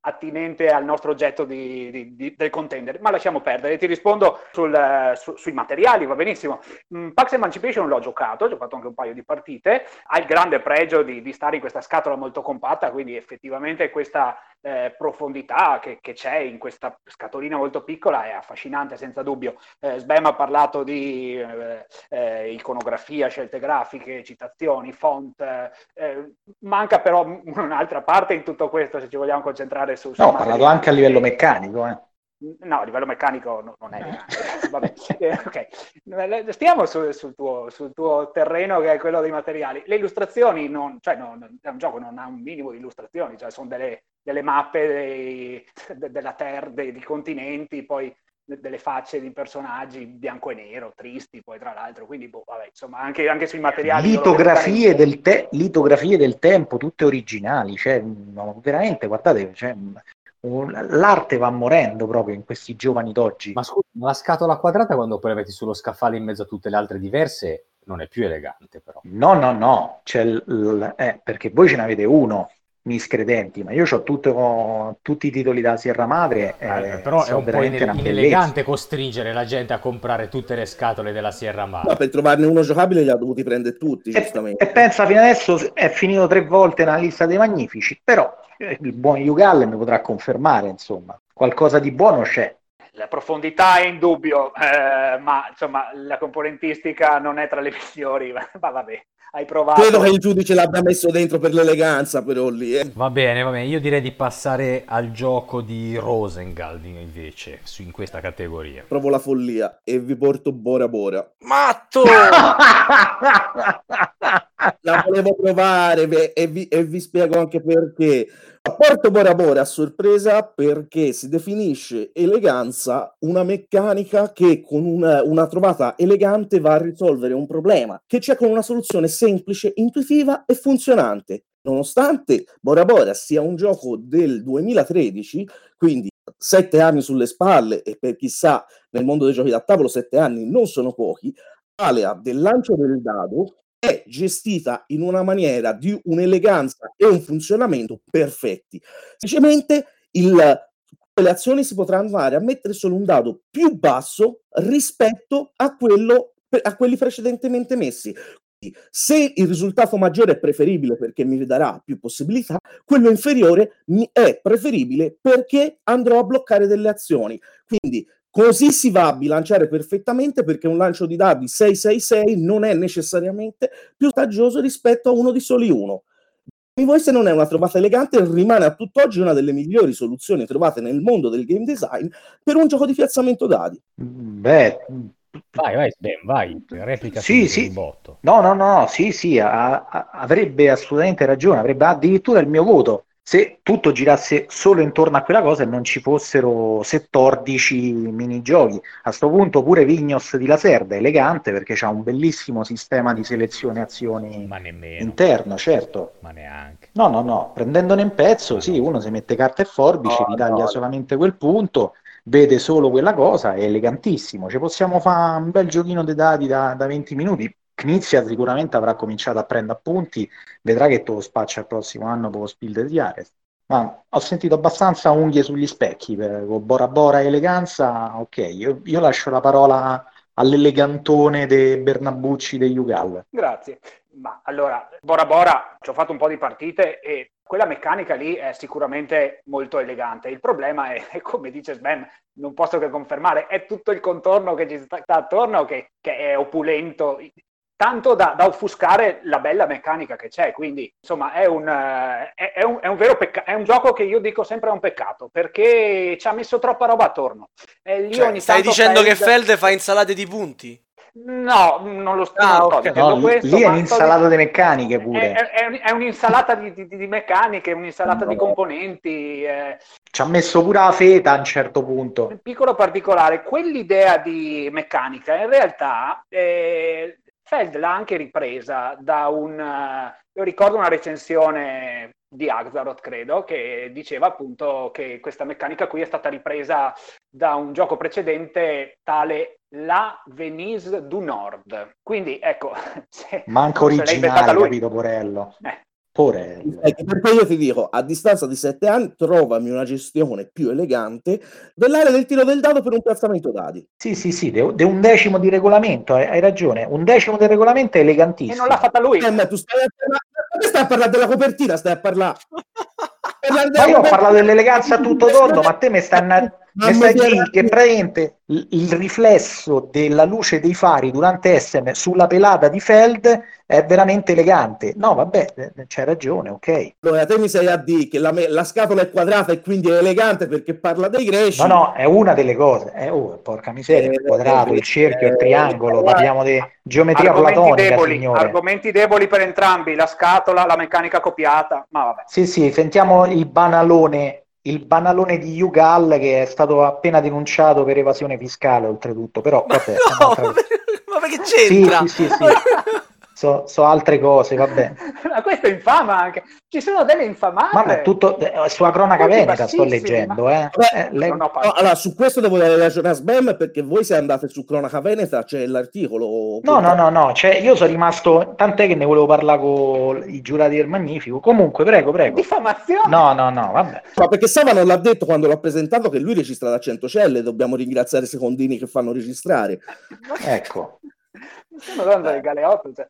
attinente al nostro oggetto di- di- di- del contender. Ma lasciamo perdere, ti rispondo sul, su- sui materiali, va benissimo. Mm, Pax Emancipation l'ho giocato, ho giocato anche un paio di partite, ha il grande pregio di, di stare in questa scatola molto compatta, quindi effettivamente questa eh, profondità che, che c'è in questa scatolina molto piccola è affascinante senza dubbio. Eh, Sbem ha parlato di eh, eh, iconografia, scelte grafiche, citazioni, font, eh, eh, manca però un'altra parte in tutto questo se ci vogliamo concentrare su... sui No, ho parlato anche a livello meccanico, eh. No, a livello meccanico no- non è grande. Vabbè, eh, ok. Stiamo su- sul, tuo, sul tuo terreno che è quello dei materiali. Le illustrazioni, non, cioè no, non- è un gioco non ha un minimo di illustrazioni, cioè sono delle, delle mappe dei- de- della Terra, dei, di continenti, poi delle facce di personaggi bianco e nero, tristi, poi tra l'altro, quindi boh, vabbè, insomma, anche, anche sui materiali... Litografie del, te- litografie del tempo, tutte originali, cioè, no, veramente, guardate, cioè, un- l'arte va morendo proprio in questi giovani d'oggi. Ma scusa, la scatola quadrata quando poi la metti sullo scaffale in mezzo a tutte le altre diverse non è più elegante però. No, no, no, c'è l- l- eh, perché voi ce ne avete uno, miscredenti, ma io ho tutti i titoli della Sierra Madre, eh, Eh, però è un po' ine- inelegante costringere la gente a comprare tutte le scatole della Sierra Ma Madre. per trovarne uno giocabile li ha dovuti prendere tutti, E, giustamente. e pensa fino adesso è finito tre volte nella lista dei magnifici, però eh, il buon Yugal mi potrà confermare, insomma, qualcosa di buono c'è. La profondità è indubbio, eh, ma insomma la componentistica non è tra le migliori, ma ma vabbè, hai provato. Credo che il giudice l'abbia messo dentro per l'eleganza, però lì. eh. Va bene, va bene, io direi di passare al gioco di Rosengald invece, su- in questa categoria. Provo la follia e vi porto Bora Bora. Matto! La volevo provare e vi, e vi spiego anche perché. Porto Bora Bora a sorpresa perché si definisce eleganza una meccanica che con una, una trovata elegante va a risolvere un problema che c'è con una soluzione semplice, intuitiva e funzionante. Nonostante Bora Bora sia un gioco del 2013, quindi sette anni sulle spalle e per chissà nel mondo dei giochi da tavolo sette anni non sono pochi, Alea del lancio del dado è gestita in una maniera di un'eleganza e un funzionamento perfetti. Semplicemente il, le azioni si potranno andare a mettere solo un dado più basso rispetto a, quello, a quelli precedentemente messi. Se il risultato maggiore è preferibile perché mi darà più possibilità, quello inferiore è preferibile perché andrò a bloccare delle azioni. Quindi Così si va a bilanciare perfettamente perché un lancio di dadi 666 non è necessariamente più vantaggioso rispetto a uno di soli uno. Voi se non è una trovata elegante, rimane a tutt'oggi una delle migliori soluzioni trovate nel mondo del game design per un gioco di piazzamento dadi. Beh, vai, vai, Ben, vai, replica sì, sì. botto. No, no, no, sì, sì, a, a, avrebbe assolutamente ragione, avrebbe addirittura il mio voto se tutto girasse solo intorno a quella cosa e non ci fossero 14 minigiochi. A questo punto pure Vignos di Laserda è elegante perché ha un bellissimo sistema di selezione azioni interno, certo. Ma neanche. No, no, no, prendendone un pezzo, sì, uno si mette carta e forbice, no, taglia no. solamente quel punto, vede solo quella cosa, è elegantissimo. Ci possiamo fare un bel giochino dei dati da, da 20 minuti, Knizia sicuramente avrà cominciato a prendere appunti, vedrà che te lo spaccia il prossimo anno per lo Spiel di Ares. Ma ho sentito abbastanza unghie sugli specchi, per, con Bora Bora eleganza, ok, io, io lascio la parola all'elegantone dei Bernabucci dei Yugal. Grazie. Ma allora, Bora Bora, ci ho fatto un po' di partite e quella meccanica lì è sicuramente molto elegante. Il problema è, come dice Sven, non posso che confermare, è tutto il contorno che ci sta attorno che, che è opulento tanto da, da, offuscare la bella meccanica che c'è. Quindi, insomma, è un, è, è un, è un vero peccato. È un gioco che io dico sempre è un peccato perché ci ha messo troppa roba attorno. Cioè, stai dicendo Feld... che Feld fa insalate di punti? No, non lo sto ah, okay. no, questo, lì è un'insalata di meccaniche pure. È, è, è un'insalata di, di, di, meccaniche, un'insalata no. di componenti. Eh. Ci ha messo pure la feta a un certo punto. Un piccolo particolare, quell'idea di meccanica in realtà eh, Feld l'ha anche ripresa da un... Io ricordo una recensione di Axaroth, credo, che diceva appunto che questa meccanica qui è stata ripresa da un gioco precedente tale La Venise du Nord. Quindi ecco... Manco originale, capito, Porello. Eh, Pure. Perché io ti dico, a distanza di sette anni, trovami una gestione più elegante dell'area del tiro del dado per un piazzamento dadi. Sì, sì, sì, de, un decimo di regolamento, hai, hai, ragione. Un decimo del regolamento è elegantissimo. E non l'ha fatta lui. Eh, ma tu stai a parlare, stai a parlare della copertina, stai a parlare. ma io ho parlato dell'eleganza a tutto tondo, ma te mi stai, mi stai dire che praticamente il riflesso della luce dei fari durante Essen sulla pelata di Feld è veramente elegante. No, vabbè, eh, c'hai ragione, ok. Allora, te mi sei a dire che la, la, scatola è quadrata e quindi è elegante perché parla dei greci. No, no, è una delle cose. Eh, oh, porca miseria, il quadrato, il cerchio, il triangolo, parliamo di geometria argomenti platonica, deboli, signore. Argomenti deboli per entrambi, la scatola, la meccanica copiata, ma vabbè. Sì, sì, sentiamo il banalone il banalone di Yugal che è stato appena denunciato per evasione fiscale oltretutto però vabbè, no, ma perché c'entra? Sì, sì, sì. So, so, altre cose, vabbè. Ma questo è infama anche. Ci sono delle infamate. Vabbè, tutto eh, sulla cronaca veneta sto leggendo. Ma... Eh. Beh, eh, le... no, allora, su questo devo dare ragione a Sbam perché voi se andate su cronaca veneta c'è l'articolo. No, no, no, no, cioè, io sono rimasto, tant'è che ne volevo parlare con i giurati del Magnifico. Comunque, prego, prego. Diffamazione? No, no, no, vabbè. Ma perché Sava non l'ha detto quando l'ho presentato che lui registra da 100 celle, dobbiamo ringraziare i secondini che fanno registrare. ecco. Sono dando del galeotto, cioè.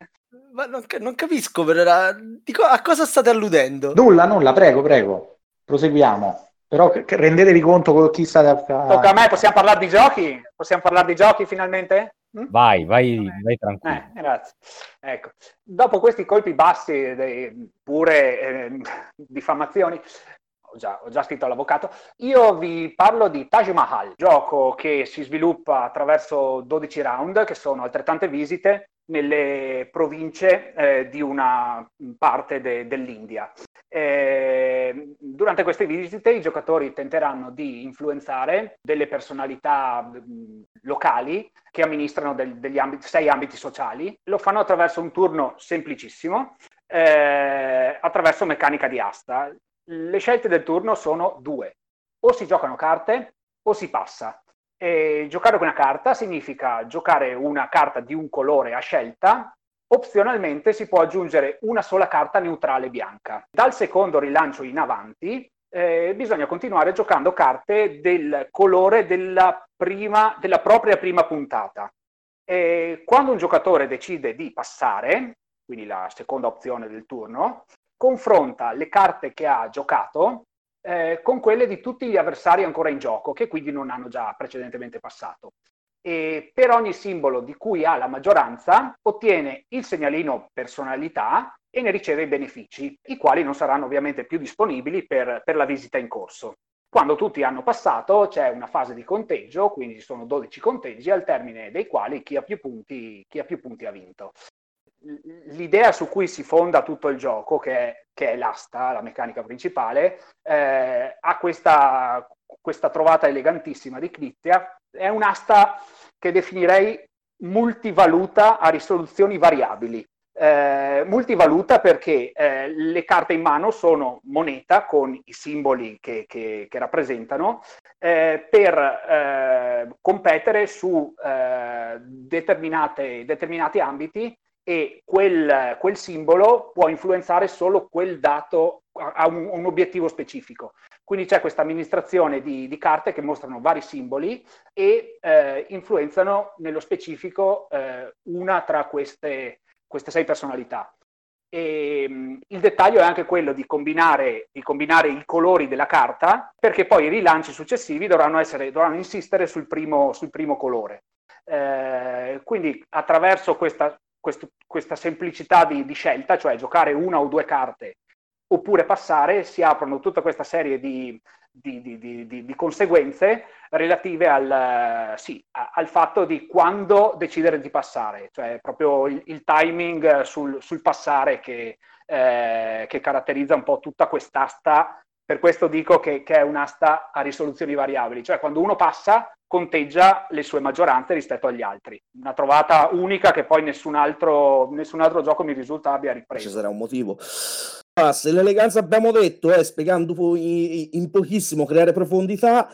Ma non, non capisco, però, dico, a cosa state alludendo? Nulla, nulla, prego, prego. Proseguiamo. Però rendetevi conto con chi state a fare. Tocca a me, possiamo parlare di giochi? Possiamo parlare di giochi finalmente? Hm? Vai, vai, vai tranquillo. Eh, grazie. Ecco. Dopo questi colpi bassi, dei pure eh, diffamazioni, ho già, ho già, scritto all'avvocato. Io vi parlo di Taj Mahal, gioco che si sviluppa attraverso 12 round, che sono altrettante visite nelle province eh, di una parte de- dell'India. Eh, durante queste visite i giocatori tenteranno di influenzare delle personalità locali che amministrano del, ambiti, sei ambiti sociali. Lo fanno attraverso un turno semplicissimo, eh, attraverso meccanica di asta. Le scelte del turno sono due. O si giocano carte o si passa. E giocare con una carta significa giocare una carta di un colore a scelta opzionalmente si può aggiungere una sola carta neutrale bianca. Dal secondo rilancio in avanti eh, bisogna continuare giocando carte del colore della, prima, della propria prima puntata. E quando un giocatore decide di passare, quindi la seconda opzione del turno, confronta le carte che ha giocato eh, con quelle di tutti gli avversari ancora in gioco, che quindi non hanno già precedentemente passato. E per ogni simbolo di cui ha la maggioranza ottiene il segnalino personalità e ne riceve i benefici, i quali non saranno ovviamente più disponibili per, per la visita in corso. Quando tutti hanno passato c'è una fase di conteggio, quindi ci sono 12 conteggi, al termine dei quali chi ha più punti, chi ha, più punti ha vinto. L'idea su cui si fonda tutto il gioco, che è, che è l'asta, la meccanica principale, eh, ha questa, questa trovata elegantissima di Knizia. È un'asta che definirei multivaluta a risoluzioni variabili eh, multivaluta perché eh, le carte in mano sono moneta con i simboli che, che, che rappresentano eh, per eh, competere su eh, determinati ambiti e quel, quel, simbolo può influenzare solo quel dato a un, un obiettivo specifico. Quindi c'è questa amministrazione di, di, carte che mostrano vari simboli e eh, influenzano nello specifico una tra queste, queste sei personalità. E, um, il dettaglio è anche quello di combinare, di combinare, i colori della carta perché poi i rilanci successivi dovranno, essere, dovranno insistere sul primo, sul primo colore. Eh, quindi attraverso questa, questo, questa semplicità di, di, scelta, cioè giocare una o due carte oppure passare, si aprono tutta questa serie di, di, di, conseguenze relative al, sì, al, fatto di quando decidere di passare, cioè proprio il, il timing sul, sul passare che, eh, che, caratterizza un po' tutta quest'asta. Per questo dico che, che è un'asta a risoluzioni variabili, cioè quando uno passa conteggia le sue maggioranze rispetto agli altri. Una trovata unica che poi nessun altro, nessun altro gioco mi risulta abbia ripreso. Ci sarà un motivo. Ah, se l'eleganza abbiamo detto è spiegando poi in pochissimo creare profondità,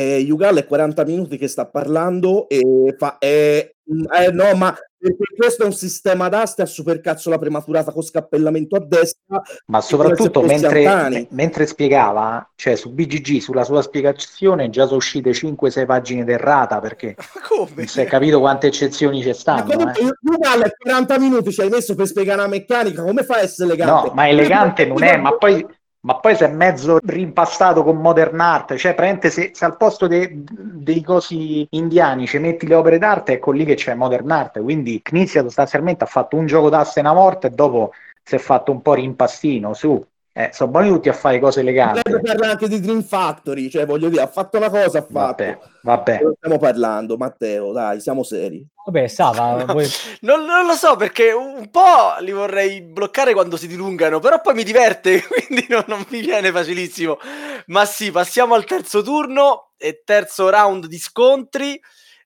eh, Yugal è 40 minuti che sta parlando e fa... Eh, eh, no, ma perché questo è un sistema d'aste a supercazzo la prematurata con scappellamento a destra. Ma soprattutto mentre, mentre, spiegava, cioè su BGG, sulla sua spiegazione, già sono uscite 5-6 pagine d'errata perché non si è capito quante eccezioni ci stanno. Ma eh. Uguale, 40 minuti ci hai messo per spiegare una meccanica, come fa a essere elegante? No, ma elegante non è, ma poi ma poi si è mezzo rimpastato con modern art, cioè praticamente se, se al posto de, dei cosi indiani ci metti le opere d'arte, ecco lì che c'è modern art, quindi Knizia sostanzialmente ha fatto un gioco d'asse una volta e dopo si è fatto un po' rimpastino su, eh, sono buoni tutti a fare cose eleganti. Potrebbe parlare anche di Dream Factory, cioè voglio dire, ha fatto una cosa, ha fatto. Vabbè, vabbè. stiamo parlando, Matteo, dai, siamo seri. Vabbè, Sava, no, vuoi... non, non, lo so perché un po' li vorrei bloccare quando si dilungano, però poi mi diverte, quindi non, non mi viene facilissimo. Ma sì, passiamo al terzo turno e terzo round di scontri.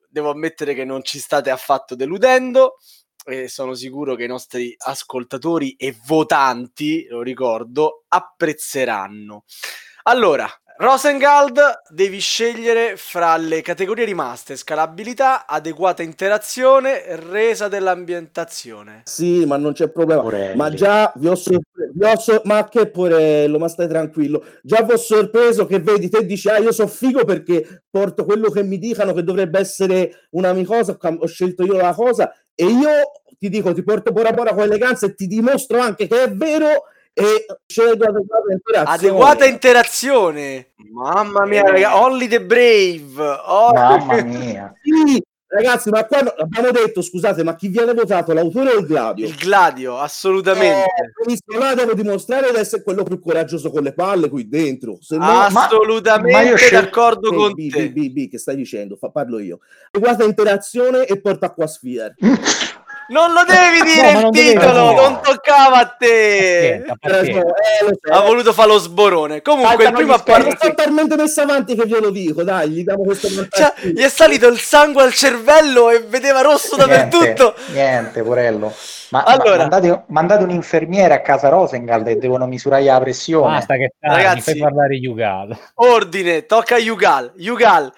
Devo ammettere che non ci state affatto deludendo e sono sicuro che i nostri ascoltatori e votanti, lo ricordo, apprezzeranno. Allora, Rosengald devi scegliere fra le categorie rimaste scalabilità, adeguata interazione, resa dell'ambientazione. Sì, ma non c'è problema. Porelli. Ma già vi ho, sorpreso, vi ho so- ma che porello, ma stai tranquillo. Già vi ho sorpreso che vedi, te dici, ah io so figo perché porto quello che mi dicano che dovrebbe essere una mia cosa, ho scelto io la cosa e io ti dico, ti porto Bora Bora con eleganza e ti dimostro anche che è vero e scelgo adeguata interazione. Adeguata interazione. Mamma mia, eh. only the brave. Oh. Mamma mia. sì, ragazzi, ma qua abbiamo detto, scusate, ma chi viene votato, l'autore o il Gladio? Il Gladio, assolutamente. Eh, là devo dimostrare di essere quello più coraggioso con le palle qui dentro. Se no, assolutamente ma, ma d'accordo con B, te. B, B, B, che stai dicendo? Fa, parlo io. Adeguata interazione e porta qua Sphere. Non lo devi dire no, il titolo, non toccava a te. Perché, eh, ha voluto fare lo sborone. Comunque, il primo apparato. Sto talmente messo avanti che ve lo dico, dai, gli diamo questo cioè, Gli è salito il sangue al cervello e vedeva rosso dappertutto. Niente, niente porello. Ma, allora, ma mandate, mandate, un'infermiera a casa Rosengald e devono misurare la pressione. Basta che tardi, Ragazzi, fai parlare Yugal. Ordine, tocca a Yugal. Yugal,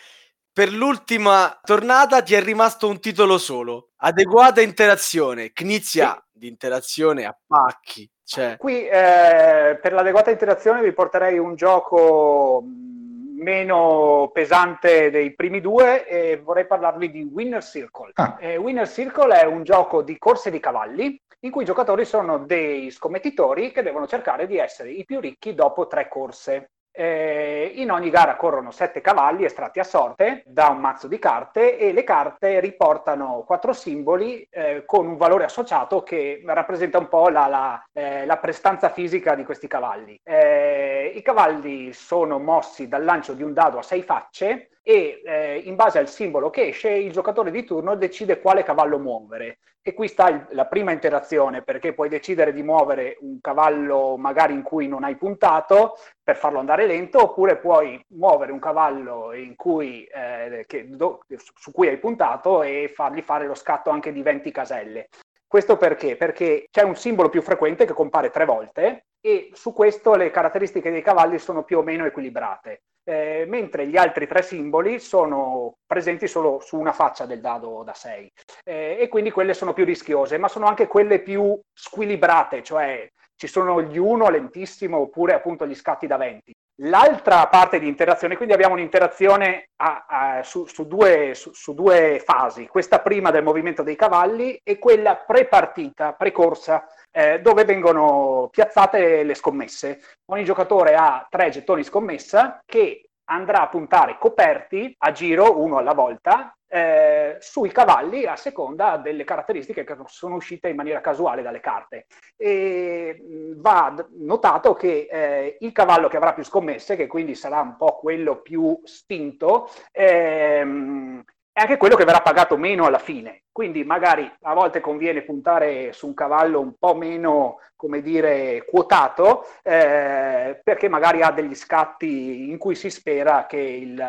per l'ultima tornata ti è rimasto un titolo solo. Adeguata interazione. Knizia di interazione a pacchi. Cioè, Qui eh, per l'adeguata interazione vi porterei un gioco mh, meno pesante dei primi due e vorrei parlarvi di Winner Circle. Ah. Eh, Winner Circle è un gioco di corse di cavalli in cui i giocatori sono dei scommettitori che devono cercare di essere i più ricchi dopo tre corse. Eh, in ogni gara corrono sette cavalli estratti a sorte da un mazzo di carte e le carte riportano quattro simboli eh, con un valore associato che rappresenta un po' la, la, eh, la prestanza fisica di questi cavalli. Eh, I cavalli sono mossi dal lancio di un dado a sei facce e eh, in base al simbolo che esce il giocatore di turno decide quale cavallo muovere. E qui sta il, la prima interazione perché puoi decidere di muovere un cavallo magari in cui non hai puntato per farlo andare lento oppure puoi muovere un cavallo cui, eh, che, do, su cui hai puntato e fargli fare lo scatto anche di 20 caselle. Questo perché? Perché c'è un simbolo più frequente che compare tre volte e su questo le caratteristiche dei cavalli sono più o meno equilibrate. Eh, mentre gli altri tre simboli sono presenti solo su una faccia del dado da 6 eh, e quindi quelle sono più rischiose, ma sono anche quelle più squilibrate, cioè ci sono gli 1 lentissimo oppure appunto gli scatti da 20. L'altra parte di interazione, quindi abbiamo un'interazione a, a, su, su, due, su, su, due, fasi, questa prima del movimento dei cavalli e quella pre-partita, pre-corsa, eh, dove vengono piazzate le scommesse. Ogni giocatore ha tre gettoni scommessa che andrà a puntare coperti a giro, uno alla volta, eh, sui cavalli a seconda delle caratteristiche che sono uscite in maniera casuale dalle carte. E va notato che eh, il cavallo che avrà più scommesse, che quindi sarà un po' quello più spinto, ehm, è anche quello che verrà pagato meno alla fine. Quindi magari a volte conviene puntare su un cavallo un po' meno, come dire, quotato, eh, perché magari ha degli scatti in cui si spera che il,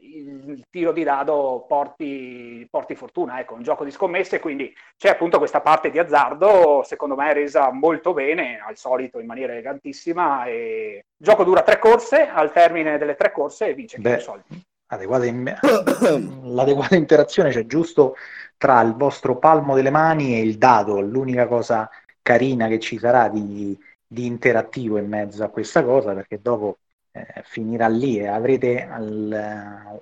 il tiro di dado porti, porti fortuna. Ecco, un gioco di scommesse, quindi c'è appunto questa parte di azzardo, secondo me resa molto bene, al solito in maniera elegantissima. E... Il gioco dura tre corse, al termine delle tre corse vince chi ha i soldi adeguata in... l'adeguata interazione c'è giusto tra il vostro palmo delle mani e il dado, l'unica cosa carina che ci sarà di, di interattivo in mezzo a questa cosa, perché dopo eh, finirà lì e avrete al,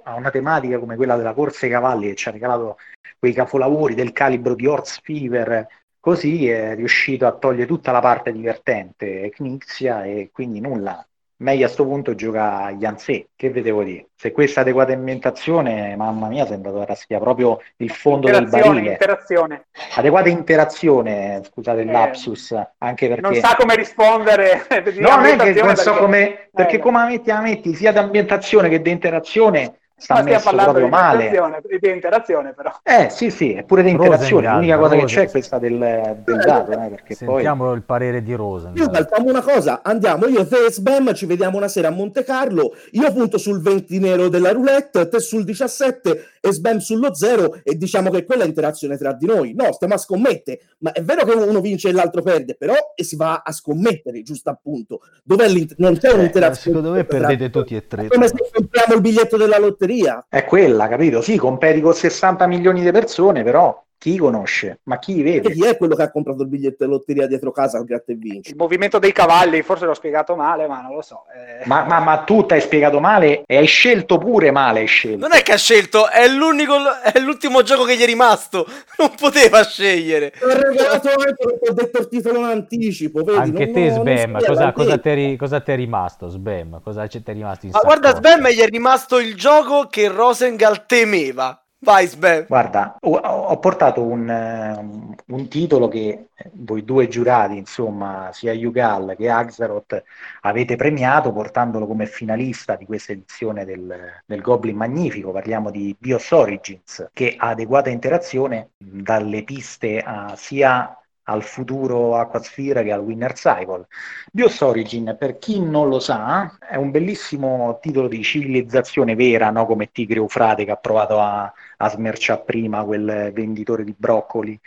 a una tematica come quella della corsa ai cavalli che ci ha regalato quei capolavori del calibro di Horse Fever, così è riuscito a togliere tutta la parte divertente Knixia e quindi nulla meglio a questo punto gioca Janse, che vedevo dire? Se questa adeguata ambientazione, mamma mia, sembra dover raschiare proprio il fondo del barile. Interazione. Adeguata interazione, scusate il eh, lapsus, anche perché... Non sa come rispondere. no, non è che non so come... Perché eh, come la metti, la metti sia di ambientazione che di interazione sta messo proprio male. Di interazione, però. Eh sì, sì, è pure di interazione. L'unica cosa Rosen. che c'è è questa del, del dato. Eh, perché Sentiamo poi... il parere di Rosa. Io facciamo una cosa, andiamo io e te Sbam, ci vediamo una sera a Monte Carlo, io punto sul 20 nero della roulette, te sul 17 e Sbam sullo 0 e diciamo che quella è interazione tra di noi. No, stiamo a scommette, ma è vero che uno vince e l'altro perde, però e si va a scommettere, giusto appunto. Dov'è non c'è eh, un'interazione. Secondo me perdete tutti e tre. Come se compriamo il biglietto della lotteria. È quella, capito? Sì, competi con 60 milioni di persone, però chi conosce? Ma chi vede? E chi è quello che ha comprato il biglietto di lotteria dietro casa al gratta e vinci? Il movimento dei cavalli, forse l'ho spiegato male, ma non lo so. Eh... Ma, ma, ma, tu hai spiegato male e hai scelto pure male. Hai scelto. Non è che ha scelto, è, l'unico, è l'ultimo gioco che gli è rimasto. Non poteva scegliere. Ho regalato anche perché ho detto il titolo in anticipo. Vedi? Anche non, te, Sbam, cosa, cosa, ti, cosa ti è rimasto, Sbam? Cosa ti è rimasto in Ma guarda, Sbam gli è rimasto il gioco che Rosengal temeva. Vai, Sven. Guarda, ho, portato un, um, un, titolo che voi due giurati, insomma, sia Yugal che Axaroth, avete premiato portandolo come finalista di questa edizione del, del Goblin Magnifico. Parliamo di Bios Origins, che ha adeguata interazione dalle piste a sia al futuro Aquasphere che al Winner Cycle. Bios Origin, per chi non lo sa, è un bellissimo titolo di civilizzazione vera, no? come Tigre Eufrate che ha provato a, a smerciare prima quel venditore di broccoli.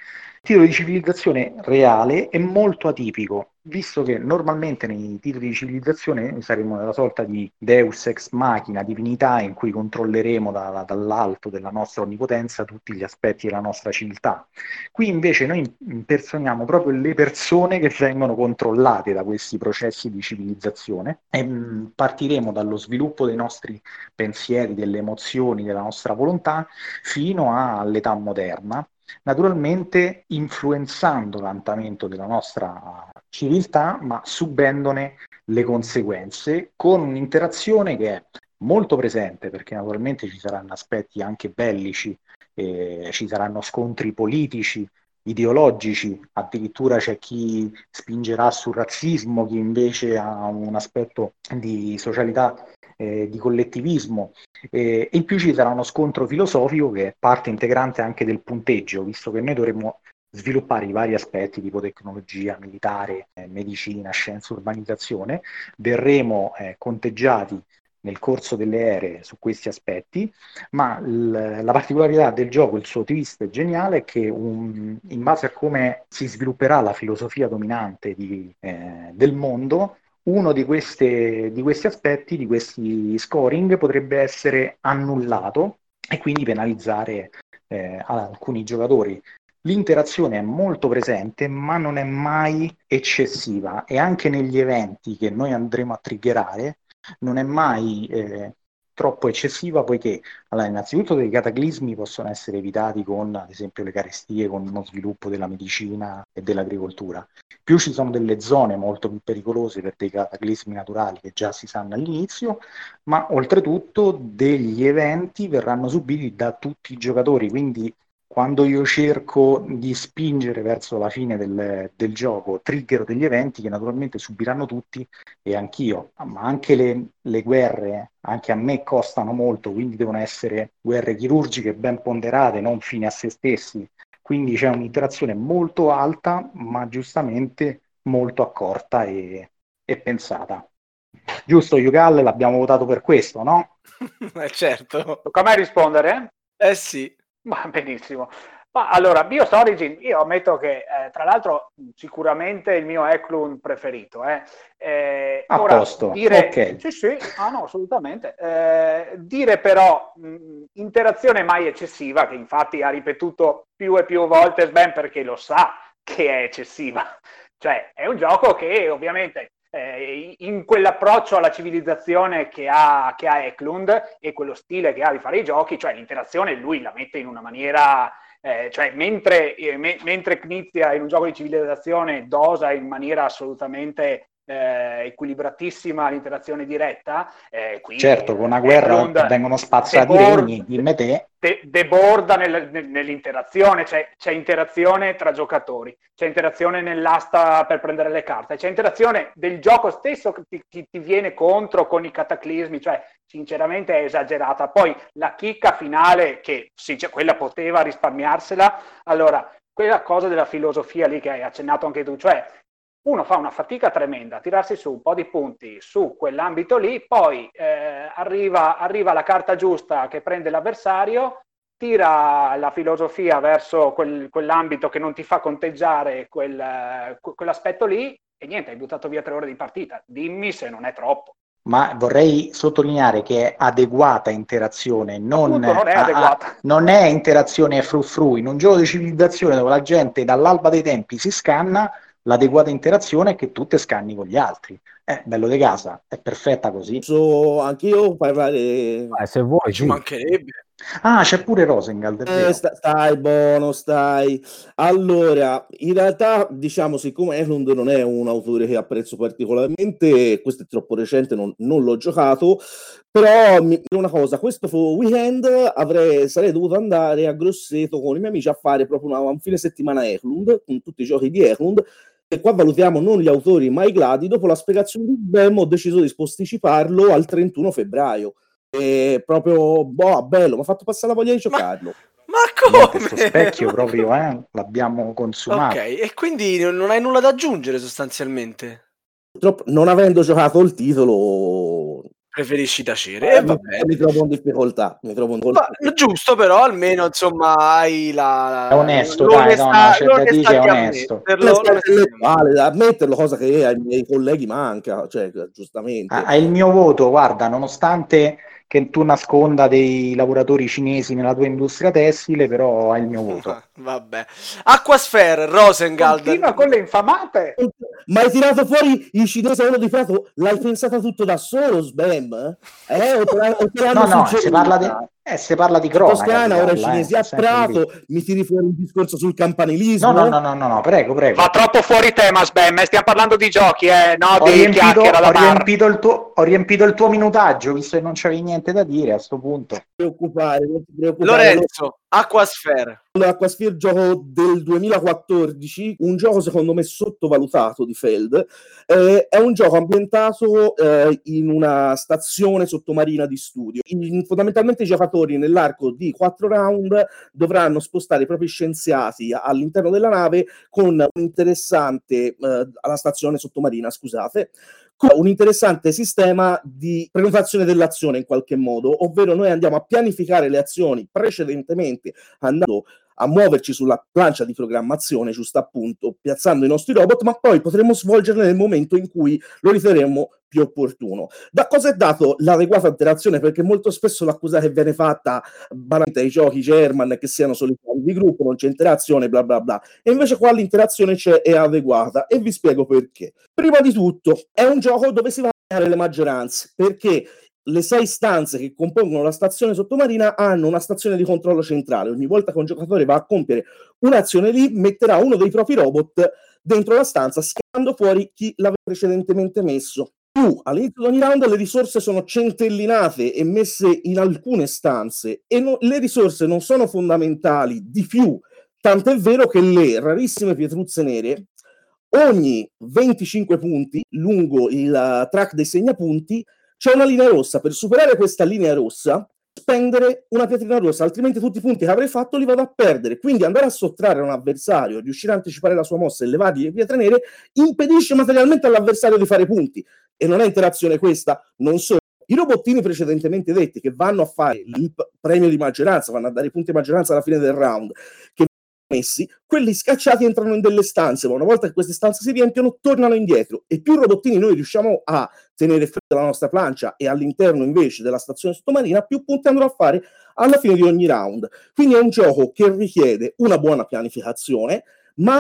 Titolo di civilizzazione reale e molto atipico. visto che normalmente nei titoli di civilizzazione saremo nella sorta di deus ex machina, divinità in cui controlleremo da, dall'alto della nostra onnipotenza tutti gli aspetti della nostra civiltà. Qui invece noi impersoniamo proprio le persone che vengono controllate da questi processi di civilizzazione e mh, mm, partiremo dallo sviluppo dei nostri pensieri, delle emozioni, della nostra volontà fino all'età moderna naturalmente influenzando l'andamento della nostra civiltà, ma subendone le conseguenze con un'interazione che è molto presente perché naturalmente ci saranno aspetti anche bellici, eh, ci saranno scontri politici, ideologici, addirittura c'è chi spingerà sul razzismo, chi invece ha un aspetto di socialità eh, di collettivismo. Eh, e in più ci sarà uno scontro filosofico che è parte integrante anche del punteggio, visto che noi dovremmo sviluppare i vari aspetti tipo tecnologia, militare, eh, medicina, scienza, urbanizzazione, verremo eh, conteggiati nel corso delle ere su questi aspetti, ma l- la particolarità del gioco, il suo twist geniale, è che un, in base a come si svilupperà la filosofia dominante di, eh, del mondo, uno di, queste, di questi aspetti, di questi scoring, potrebbe essere annullato e quindi penalizzare eh, alcuni giocatori. L'interazione è molto presente, ma non è mai eccessiva e anche negli eventi che noi andremo a triggerare non è mai eh, troppo eccessiva poiché allora, innanzitutto dei cataclismi possono essere evitati con ad esempio le carestie, con uno sviluppo della medicina e dell'agricoltura. Più ci sono delle zone molto più pericolose per dei cataclismi naturali che già si sanno all'inizio, ma oltretutto degli eventi verranno subiti da tutti i giocatori, quindi quando io cerco di spingere verso la fine del, del, gioco, trigger degli eventi che naturalmente subiranno tutti e anch'io, ma anche le, le, guerre, anche a me costano molto, quindi devono essere guerre chirurgiche ben ponderate, non fine a se stessi. Quindi c'è un'interazione molto alta, ma giustamente molto accorta e, e pensata. Giusto, Yugal, l'abbiamo votato per questo, no? eh certo. Tocca a me rispondere? Eh sì. Ma benissimo. Ma allora, BIOS Origin, io ammetto che eh, tra l'altro sicuramente il mio Eklund preferito. Eh. Eh, A ora, posto, dire, ok. Sì, sì, ah, no, assolutamente. Eh, dire però mh, interazione mai eccessiva, che infatti ha ripetuto più e più volte Sven perché lo sa che è eccessiva. Cioè, è un gioco che ovviamente eh, in quell'approccio alla civilizzazione che ha, che ha Eklund e quello stile che ha di fare i giochi, cioè l'interazione lui la mette in una maniera, eh, cioè mentre, eh, me, mentre Knizia in un gioco di civilizzazione dosa in maniera assolutamente eh, equilibratissima l'interazione diretta. Eh, qui, certo, con una guerra Eklund, vengono spazzati i regni, dimmi te. De- deborda nel, nell'interazione, c'è, c'è, interazione tra giocatori, c'è interazione nell'asta per prendere le carte, c'è interazione del gioco stesso che ti, ti, ti viene contro con i cataclismi, cioè sinceramente è esagerata. Poi la chicca finale, che sì, cioè, quella poteva risparmiarsela, allora quella cosa della filosofia lì che hai accennato anche tu, cioè uno fa una fatica tremenda a tirarsi su un po' di punti su quell'ambito lì, poi eh, arriva, arriva la carta giusta che prende l'avversario, tira la filosofia verso quel, quell'ambito che non ti fa conteggiare quel, quell'aspetto lì e niente, hai buttato via tre ore di partita. Dimmi se non è troppo. Ma vorrei sottolineare che è adeguata interazione, non, Appunto, non, è, a, a, non è interazione fru fru. In un gioco di civilizzazione dove la gente dall'alba dei tempi si scanna, l'adeguata interazione è che tu te scanni con gli altri. È bello di casa, è perfetta così. So anch'io parlare. Eh, se vuoi, ci mancherebbe. Ah, c'è pure Rosengald. Eh, sta, stai buono, stai. Allora, in realtà, diciamo, siccome Eklund non è un autore che apprezzo particolarmente, questo è troppo recente, non, non l'ho giocato, però mi, una cosa, questo weekend avrei, sarei dovuto andare a Grosseto con i miei amici a fare proprio una, un fine settimana Eklund, con tutti i giochi di Eklund, e qua valutiamo non gli autori ma i gladi, dopo la spiegazione di Bem ho deciso di posticiparlo al 31 febbraio. E proprio, boh, bello, mi ha fatto passare la voglia di giocarlo. Ma, ma come? Questo specchio proprio, eh, l'abbiamo consumato. Ok, e quindi non hai nulla da aggiungere sostanzialmente? Purtroppo, non avendo giocato il titolo, preferisci tacere. E Eh, va mi, bene. mi trovo in difficoltà. Mi trovo in difficoltà. Ma, giusto, però almeno insomma hai la. È onesto, l'onestà- dai, no, no, c'è da dire, è onesto. da ammetterlo, cosa che ai miei colleghi manca, cioè, giustamente. Ha il mio voto, guarda, nonostante che tu nasconda dei lavoratori cinesi nella tua industria tessile, però ha il mio voto. Vabbè. Aquasphere, Rosengald. Continua con le infamate. Ma hai tirato fuori il cinese a uno di Prato? L'hai pensata tutto da solo, Sbam? Eh, o te o te No, no, si parla di, eh, si parla di cronaca. Toscana, ora parla, cinesi eh, a. Prato, mi tiri fuori un discorso sul campanilismo? No, no, no, no, no, no, prego, prego. Va troppo fuori tema, Sbam. eh, Stiamo parlando di giochi, eh, no Ho di riempito, ho, riempito il tuo, ho riempito il tuo minutaggio, visto che non c'avevi niente da dire a sto punto. Non ti preoccupare, non ti preoccupare. Lorenzo, Aquasphere. Aquasphere gioco del 2014, un gioco secondo me sottovalutato di Feld. Eh, è un gioco ambientato eh, in una stazione sottomarina di studio. In- fondamentalmente i giocatori nell'arco di quattro round dovranno spostare i propri scienziati all'interno della nave con un interessante eh, alla stazione sottomarina, scusate, con un interessante sistema di prenotazione dell'azione in qualche modo, ovvero noi andiamo a pianificare le azioni precedentemente andando a muoverci sulla plancia di programmazione, giusto appunto, piazzando i nostri robot, ma poi potremo svolgerle nel momento in cui lo riterremo più opportuno. Da cosa è dato l'adeguata interazione? Perché molto spesso l'accusa che viene fatta banalmente ai giochi German che siano solitari di gruppo, non c'è interazione, bla bla bla. E invece qua l'interazione c'è è adeguata e vi spiego perché. Prima di tutto, è un gioco dove si va le maggioranze, perché le sei stanze che compongono la stazione sottomarina hanno una stazione di controllo centrale. Ogni volta che un giocatore va a compiere un'azione lì, metterà uno dei propri robot dentro la stanza, schiando fuori chi l'aveva precedentemente messo. Più all'inizio di ogni round le risorse sono centellinate e messe in alcune stanze e no- le risorse non sono fondamentali di più, tanto è vero che le rarissime pietruzze nere ogni 25 punti lungo il uh, track dei segnapunti c'è una linea rossa. Per superare questa linea rossa, spendere una pietrina rossa, altrimenti tutti i punti che avrei fatto li vado a perdere. Quindi andare a sottrarre un avversario, riuscire a anticipare la sua mossa e levargli le pietre nere, impedisce materialmente all'avversario di fare punti. E non è interazione questa, non solo. I robottini precedentemente detti che vanno a fare il premio di maggioranza, vanno a dare i punti di maggioranza alla fine del round, che messi, quelli scacciati entrano in delle stanze, ma una volta che queste stanze si riempiono, tornano indietro. E più robottini noi riusciamo a tenere fredda la nostra plancia e all'interno invece della stazione sottomarina, più punti andrò a fare alla fine di ogni round. Quindi è un gioco che richiede una buona pianificazione, ma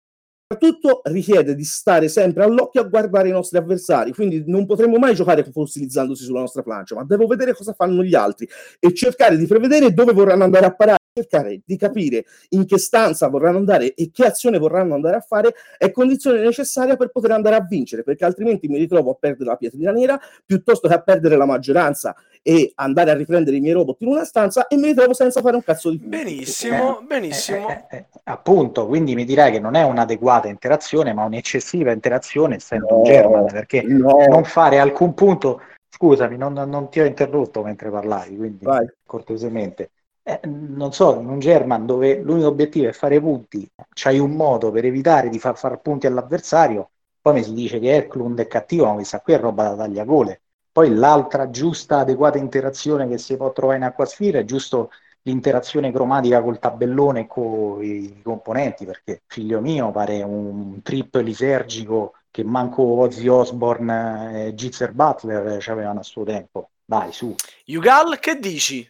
soprattutto richiede di stare sempre all'occhio a guardare i nostri avversari. Quindi non potremo mai giocare fossilizzandosi sulla nostra plancia, ma devo vedere cosa fanno gli altri e cercare di prevedere dove vorranno andare a parare cercare di capire in che stanza vorranno andare e che azione vorranno andare a fare è condizione necessaria per poter andare a vincere, perché altrimenti mi ritrovo a perdere la pietrina nera piuttosto che a perdere la maggioranza e andare a riprendere i miei robot in una stanza e mi ritrovo senza fare un cazzo di punti. Benissimo, benissimo. Eh, eh, eh, appunto, quindi mi direi che non è un'adeguata interazione, ma un'eccessiva interazione, essendo un No, German, perché no. non fare alcun punto. Scusami, non, non ti ho interrotto mentre parlavi, quindi Vai. cortesemente. Eh, non so, in un German dove l'unico obiettivo è fare punti, c'hai un modo per evitare di far fare punti all'avversario, poi mi si dice che Erklund è cattivo, ma questa qui è roba da tagliagole. Poi l'altra giusta, adeguata interazione che si può trovare in Acquasfera è giusto l'interazione cromatica col tabellone e con i componenti, perché figlio mio pare un trip lisergico che manco Ozzy Osbourne e Gitzer Butler ci avevano a suo tempo. Dai, su. Yugal, che dici?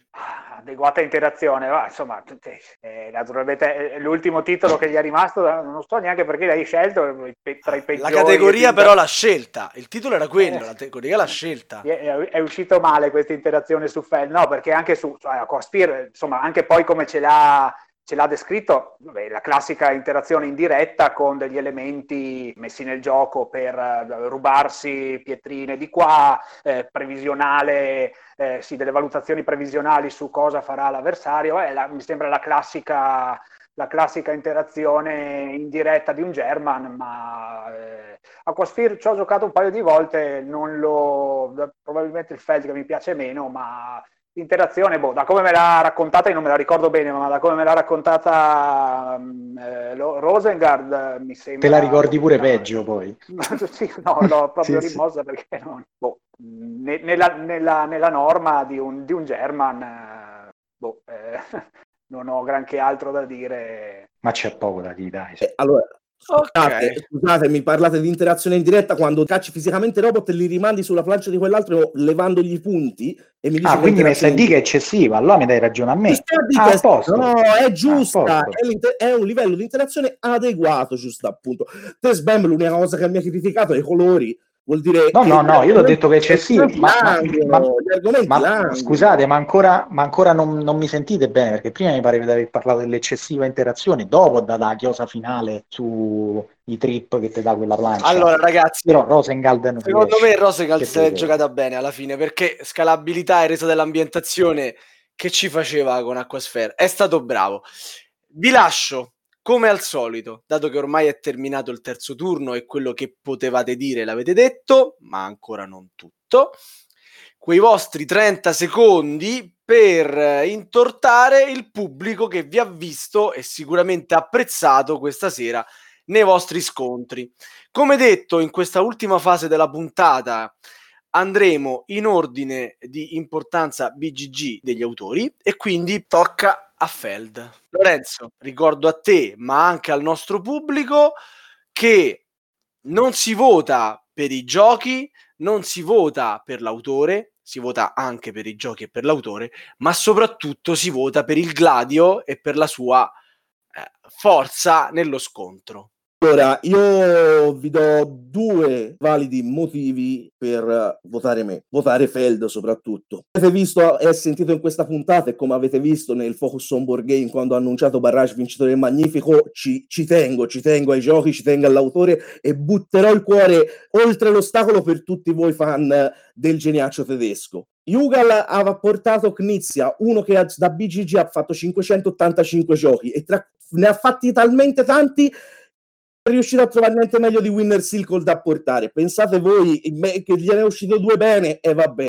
Adeguata interazione, ma insomma, eh, naturalmente eh, l'ultimo titolo che gli è rimasto, non so neanche perché l'hai scelto tra i peggiori. La categoria però l'ha scelta, il titolo era quello, eh, la categoria l'ha scelta. È, è, uscito male questa interazione su Fell, no, perché anche su cioè, Cospir, insomma, anche poi come ce l'ha ce l'ha descritto vabbè, la classica interazione indiretta con degli elementi messi nel gioco per uh, rubarsi pietrine di qua, eh, previsionale, eh, sì, delle valutazioni previsionali su cosa farà l'avversario, eh, la, mi sembra la classica, la classica interazione indiretta di un German, ma eh, Aquasphere ci ho giocato un paio di volte, non lo, probabilmente il Feld che mi piace meno, ma L'interazione, boh, da come me l'ha raccontata, io non me la ricordo bene, ma da come me l'ha raccontata um, eh, Rosengard mi sembra... Te la ricordi pure peggio poi. sì, no, l'ho proprio Sì, sì. rimossa perché non... Boh, ne- nella, nella- nella norma di un, di un German, eh, boh, eh, non ho granché altro da dire. Ma c'è poco da dire, dai. Eh, allora, scusate, Ok. scusate, mi parlate di interazione in diretta quando cacci fisicamente robot e li rimandi sulla plancia di quell'altro levandogli i punti e mi dici Ah, quindi mi stai che è eccessiva, allora mi dai ragione a me. Ah, che- a posto. No, è giusta, Ah, a posto. è, è un livello di interazione adeguato, giusto appunto. Te Sbam l'unica cosa che mi ha criticato è i colori, vuol dire... No, no, no, io l'ho detto che è eccessivo, argomenti ma- ma- ma- scusate, ma ancora, ma ancora non, non mi sentite bene perché prima mi pareva di aver parlato dell'eccessiva interazione, dopo da la chiosa finale sui trip che ti dà quella plancia. Allora, ragazzi, Però Rosengald non secondo riesce. me Rosengald se l'è te- giocata bene alla fine perché scalabilità e resa dell'ambientazione che ci faceva con Aquasphere è stato bravo. Vi lascio come al solito, dato che ormai è terminato il terzo turno e quello che potevate dire l'avete detto, ma ancora non tutto. Quei vostri 30 secondi per eh, intortare il pubblico che vi ha visto e sicuramente apprezzato questa sera nei vostri scontri. Come detto, in questa ultima fase della puntata andremo in ordine di importanza BGG degli autori e quindi tocca a Feld. Lorenzo, ricordo a te, ma anche al nostro pubblico che non si vota per i giochi, non si vota per l'autore, si vota anche per i giochi e per l'autore, ma soprattutto si vota per il gladio e per la sua eh, forza nello scontro. Allora, io vi do due validi motivi per eh, votare me, votare Feld soprattutto. Avete visto e sentito in questa puntata e come avete visto nel Focus on Board Game quando ho annunciato Barrage vincitore Magnifico, ci, ci tengo, ci tengo ai giochi, ci tengo all'autore e butterò il cuore oltre l'ostacolo per tutti voi fan eh, del geniaccio tedesco. Yugal aveva portato Knizia, uno che ha- da BGG ha fatto 585 giochi e tra- ne ha fatti talmente tanti riuscito a trovare niente meglio di Winner Circle da portare. Pensate voi che gliene è uscito due bene e vabbè.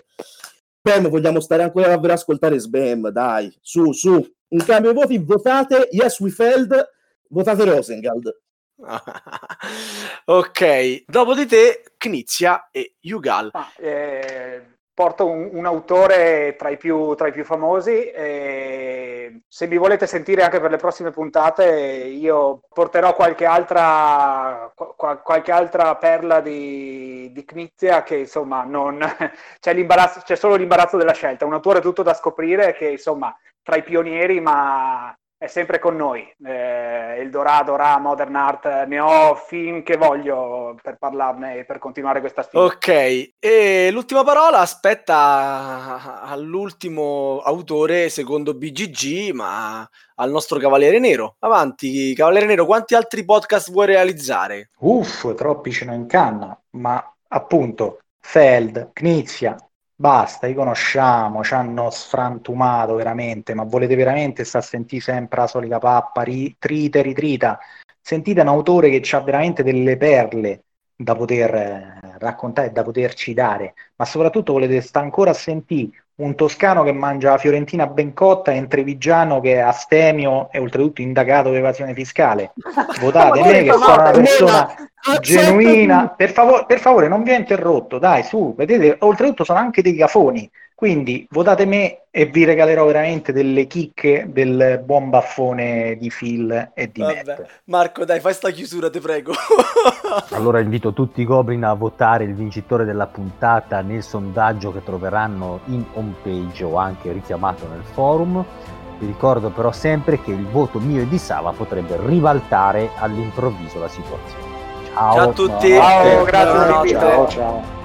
Spam, vogliamo stare ancora davvero a ascoltare Sbam, dai, su, su. In cambio voti votate Yes We Feld, votate Rosengald. ok, dopo di te Knizia e Yugal. Ma, eh, porto un, un autore tra i più, tra i più famosi e se mi volete sentire anche per le prossime puntate io porterò qualche altra, qua- qualche altra perla di, di Knizia che insomma non c'è, c'è solo l'imbarazzo della scelta, un autore tutto da scoprire che insomma tra i pionieri ma è sempre con noi. Eh, Eldorado, Ra, Modern Art, ne ho fin che voglio per parlarne e per continuare questa sfida. Ok, e l'ultima parola aspetta all'ultimo autore secondo BGG, ma al nostro Cavaliere Nero. Avanti, Cavaliere Nero, quanti altri podcast vuoi realizzare? Uff, troppi ce n'ho in canna, ma appunto Feld, Knizia, basta, li conosciamo, ci hanno sfrantumato veramente, ma volete veramente sta a sentire sempre la solita pappa, ri- trita, ritrita? Sentite un autore che ha veramente delle perle da poter eh, raccontare e da poterci dare, ma soprattutto volete sta ancora a sentire un toscano che mangia la fiorentina ben cotta e un trevigiano che è astemio e oltretutto indagato per evasione fiscale. Votate me che sono una persona genuina. Per, favore, per favore, non vi ho interrotto, dai, su, vedete, oltretutto sono anche dei cafoni, quindi votate me e vi regalerò veramente delle chicche del buon baffone di Phil e di Vabbè. Matt. Marco, dai, fai sta chiusura, ti prego. Allora invito tutti i Goblin a votare il vincitore della puntata nel sondaggio che troveranno in homepage o anche richiamato nel forum. Vi ricordo però sempre che il voto mio e di Sava potrebbe ribaltare all'improvviso la situazione. Ciao, Ciao a tutti. Ciao, grazie Buonanotte. dell'invito. Ciao, ciao.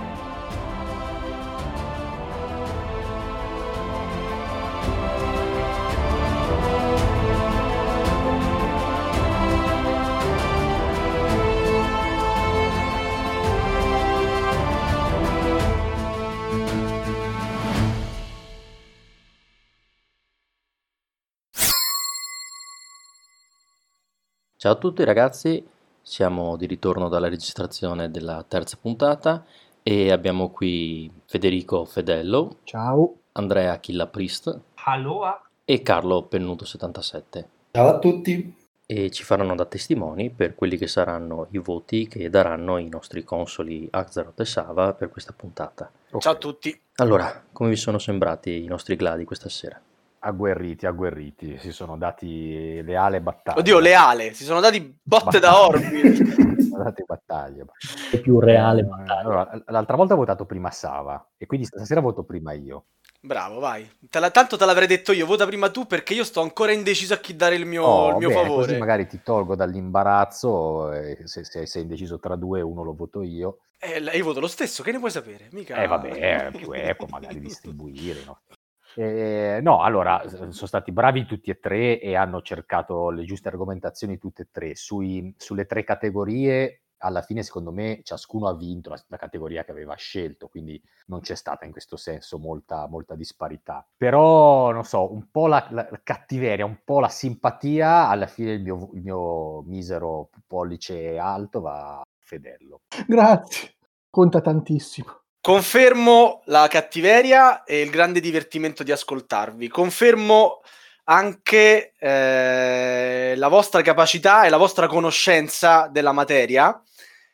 Ciao a tutti ragazzi, siamo di ritorno dalla registrazione della terza puntata e abbiamo qui Federico Fedello, Ciao. Andrea Killa Priest Aloha. e Carlo Pennuto77 Ciao a tutti. e ci faranno da testimoni per quelli che saranno i voti che daranno i nostri consoli Axaroth e Sava per questa puntata. Ciao a tutti. Allora, come vi sono sembrati i nostri gladi questa sera? Agguerriti, agguerriti, si sono dati leale battaglia. Oddio, leale, si sono dati botte da orbi. Si sono dati battaglia. È più reale. Eh, allora, l'altra volta ho votato prima Sava e quindi stasera voto prima io. Bravo, vai. Te la- tanto te l'avrei detto io, vota prima tu perché io sto ancora indeciso a chi dare il mio, Oh, il mio bene, favore. Così magari ti tolgo dall'imbarazzo e se, se sei indeciso tra due uno lo voto io. Eh, io voto lo stesso, che ne puoi sapere? Mica... Eh vabbè, è più equo magari distribuire, no? Eh, no, allora, sono stati bravi tutti e tre e hanno cercato le giuste argomentazioni tutte e tre. Sui- sulle tre categorie, alla fine, secondo me, ciascuno ha vinto la, la categoria che aveva scelto, quindi non c'è stata in questo senso molta, molta disparità. Però, non so, un po' la, la- la cattiveria, un po' la simpatia, alla fine il mio, il mio misero pollice alto va a Fedello. Grazie, conta tantissimo. Confermo la cattiveria e il grande divertimento di ascoltarvi. Confermo anche eh, la vostra capacità e la vostra conoscenza della materia.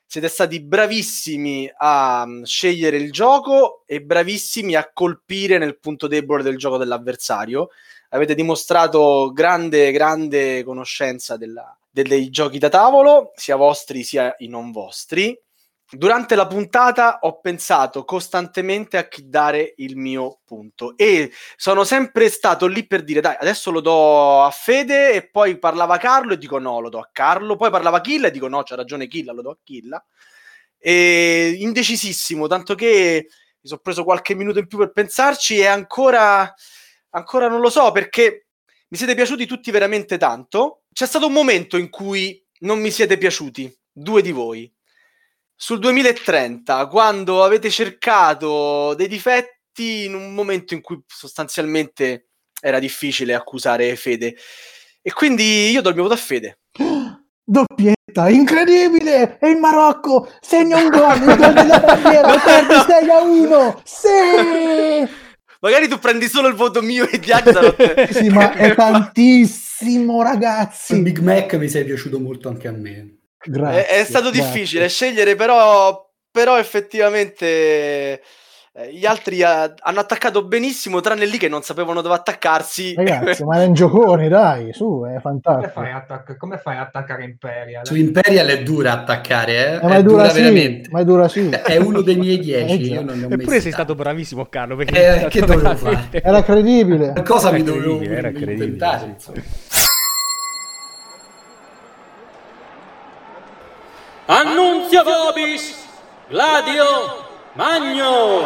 Siete stati bravissimi a mm, scegliere il gioco e bravissimi a colpire nel punto debole del gioco dell'avversario. Avete dimostrato grande, grande conoscenza della- de- dei giochi da tavolo, sia vostri sia i non vostri. Durante la puntata ho pensato costantemente a chi dare il mio punto e sono sempre stato lì per dire dai adesso lo do a Fede e poi parlava Carlo e dico no lo do a Carlo. Poi parlava Killa e dico no c'ha ragione Killa lo do a Killa. E indecisissimo tanto che mi sono preso qualche minuto in più per pensarci e ancora ancora non lo so perché mi siete piaciuti tutti veramente tanto. C'è stato un momento in cui non mi siete piaciuti due di voi sul 2030, quando avete cercato dei difetti in un momento in cui sostanzialmente era difficile accusare Fede. E quindi io do il mio voto a Fede. Doppietta, incredibile! E il Marocco segna un gol, il gol della bandiera, perde 6 a 1! Sì! Magari tu prendi solo il voto mio e di Axaroth. Sì, ma è tantissimo, ragazzi! Il Big Mac mi sei piaciuto molto anche a me. Grazie, è, è stato grazie. difficile scegliere, però, però effettivamente eh, gli altri eh, hanno attaccato benissimo, tranne lì che non sapevano dove attaccarsi. Ragazzi, ma è un giocone, dai, su, è Come fantastico. fai, a attac- come fai a attaccare Imperial? Su Imperial è dura attaccare, eh? Eh, ma è dura, sì, veramente. ma è dura sì. È uno dei miei dieci, già. io non ne ho Eppure sei stato bravissimo, Carlo. Perché Eh, che dovevo veramente- Era credibile. Qualcosa Era mi dovevo credibile, era credibile, inventare, sì. insomma. Annunzio vobis, Gladio, Magno.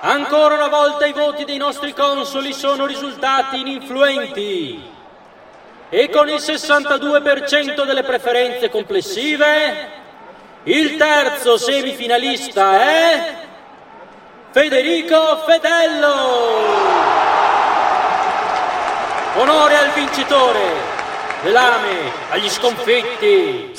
Ancora una volta i voti dei nostri consoli sono risultati ininfluenti. E con il 62% delle preferenze complessive, il terzo semifinalista è Federico Fedello. Onore al vincitore, velame agli sconfitti.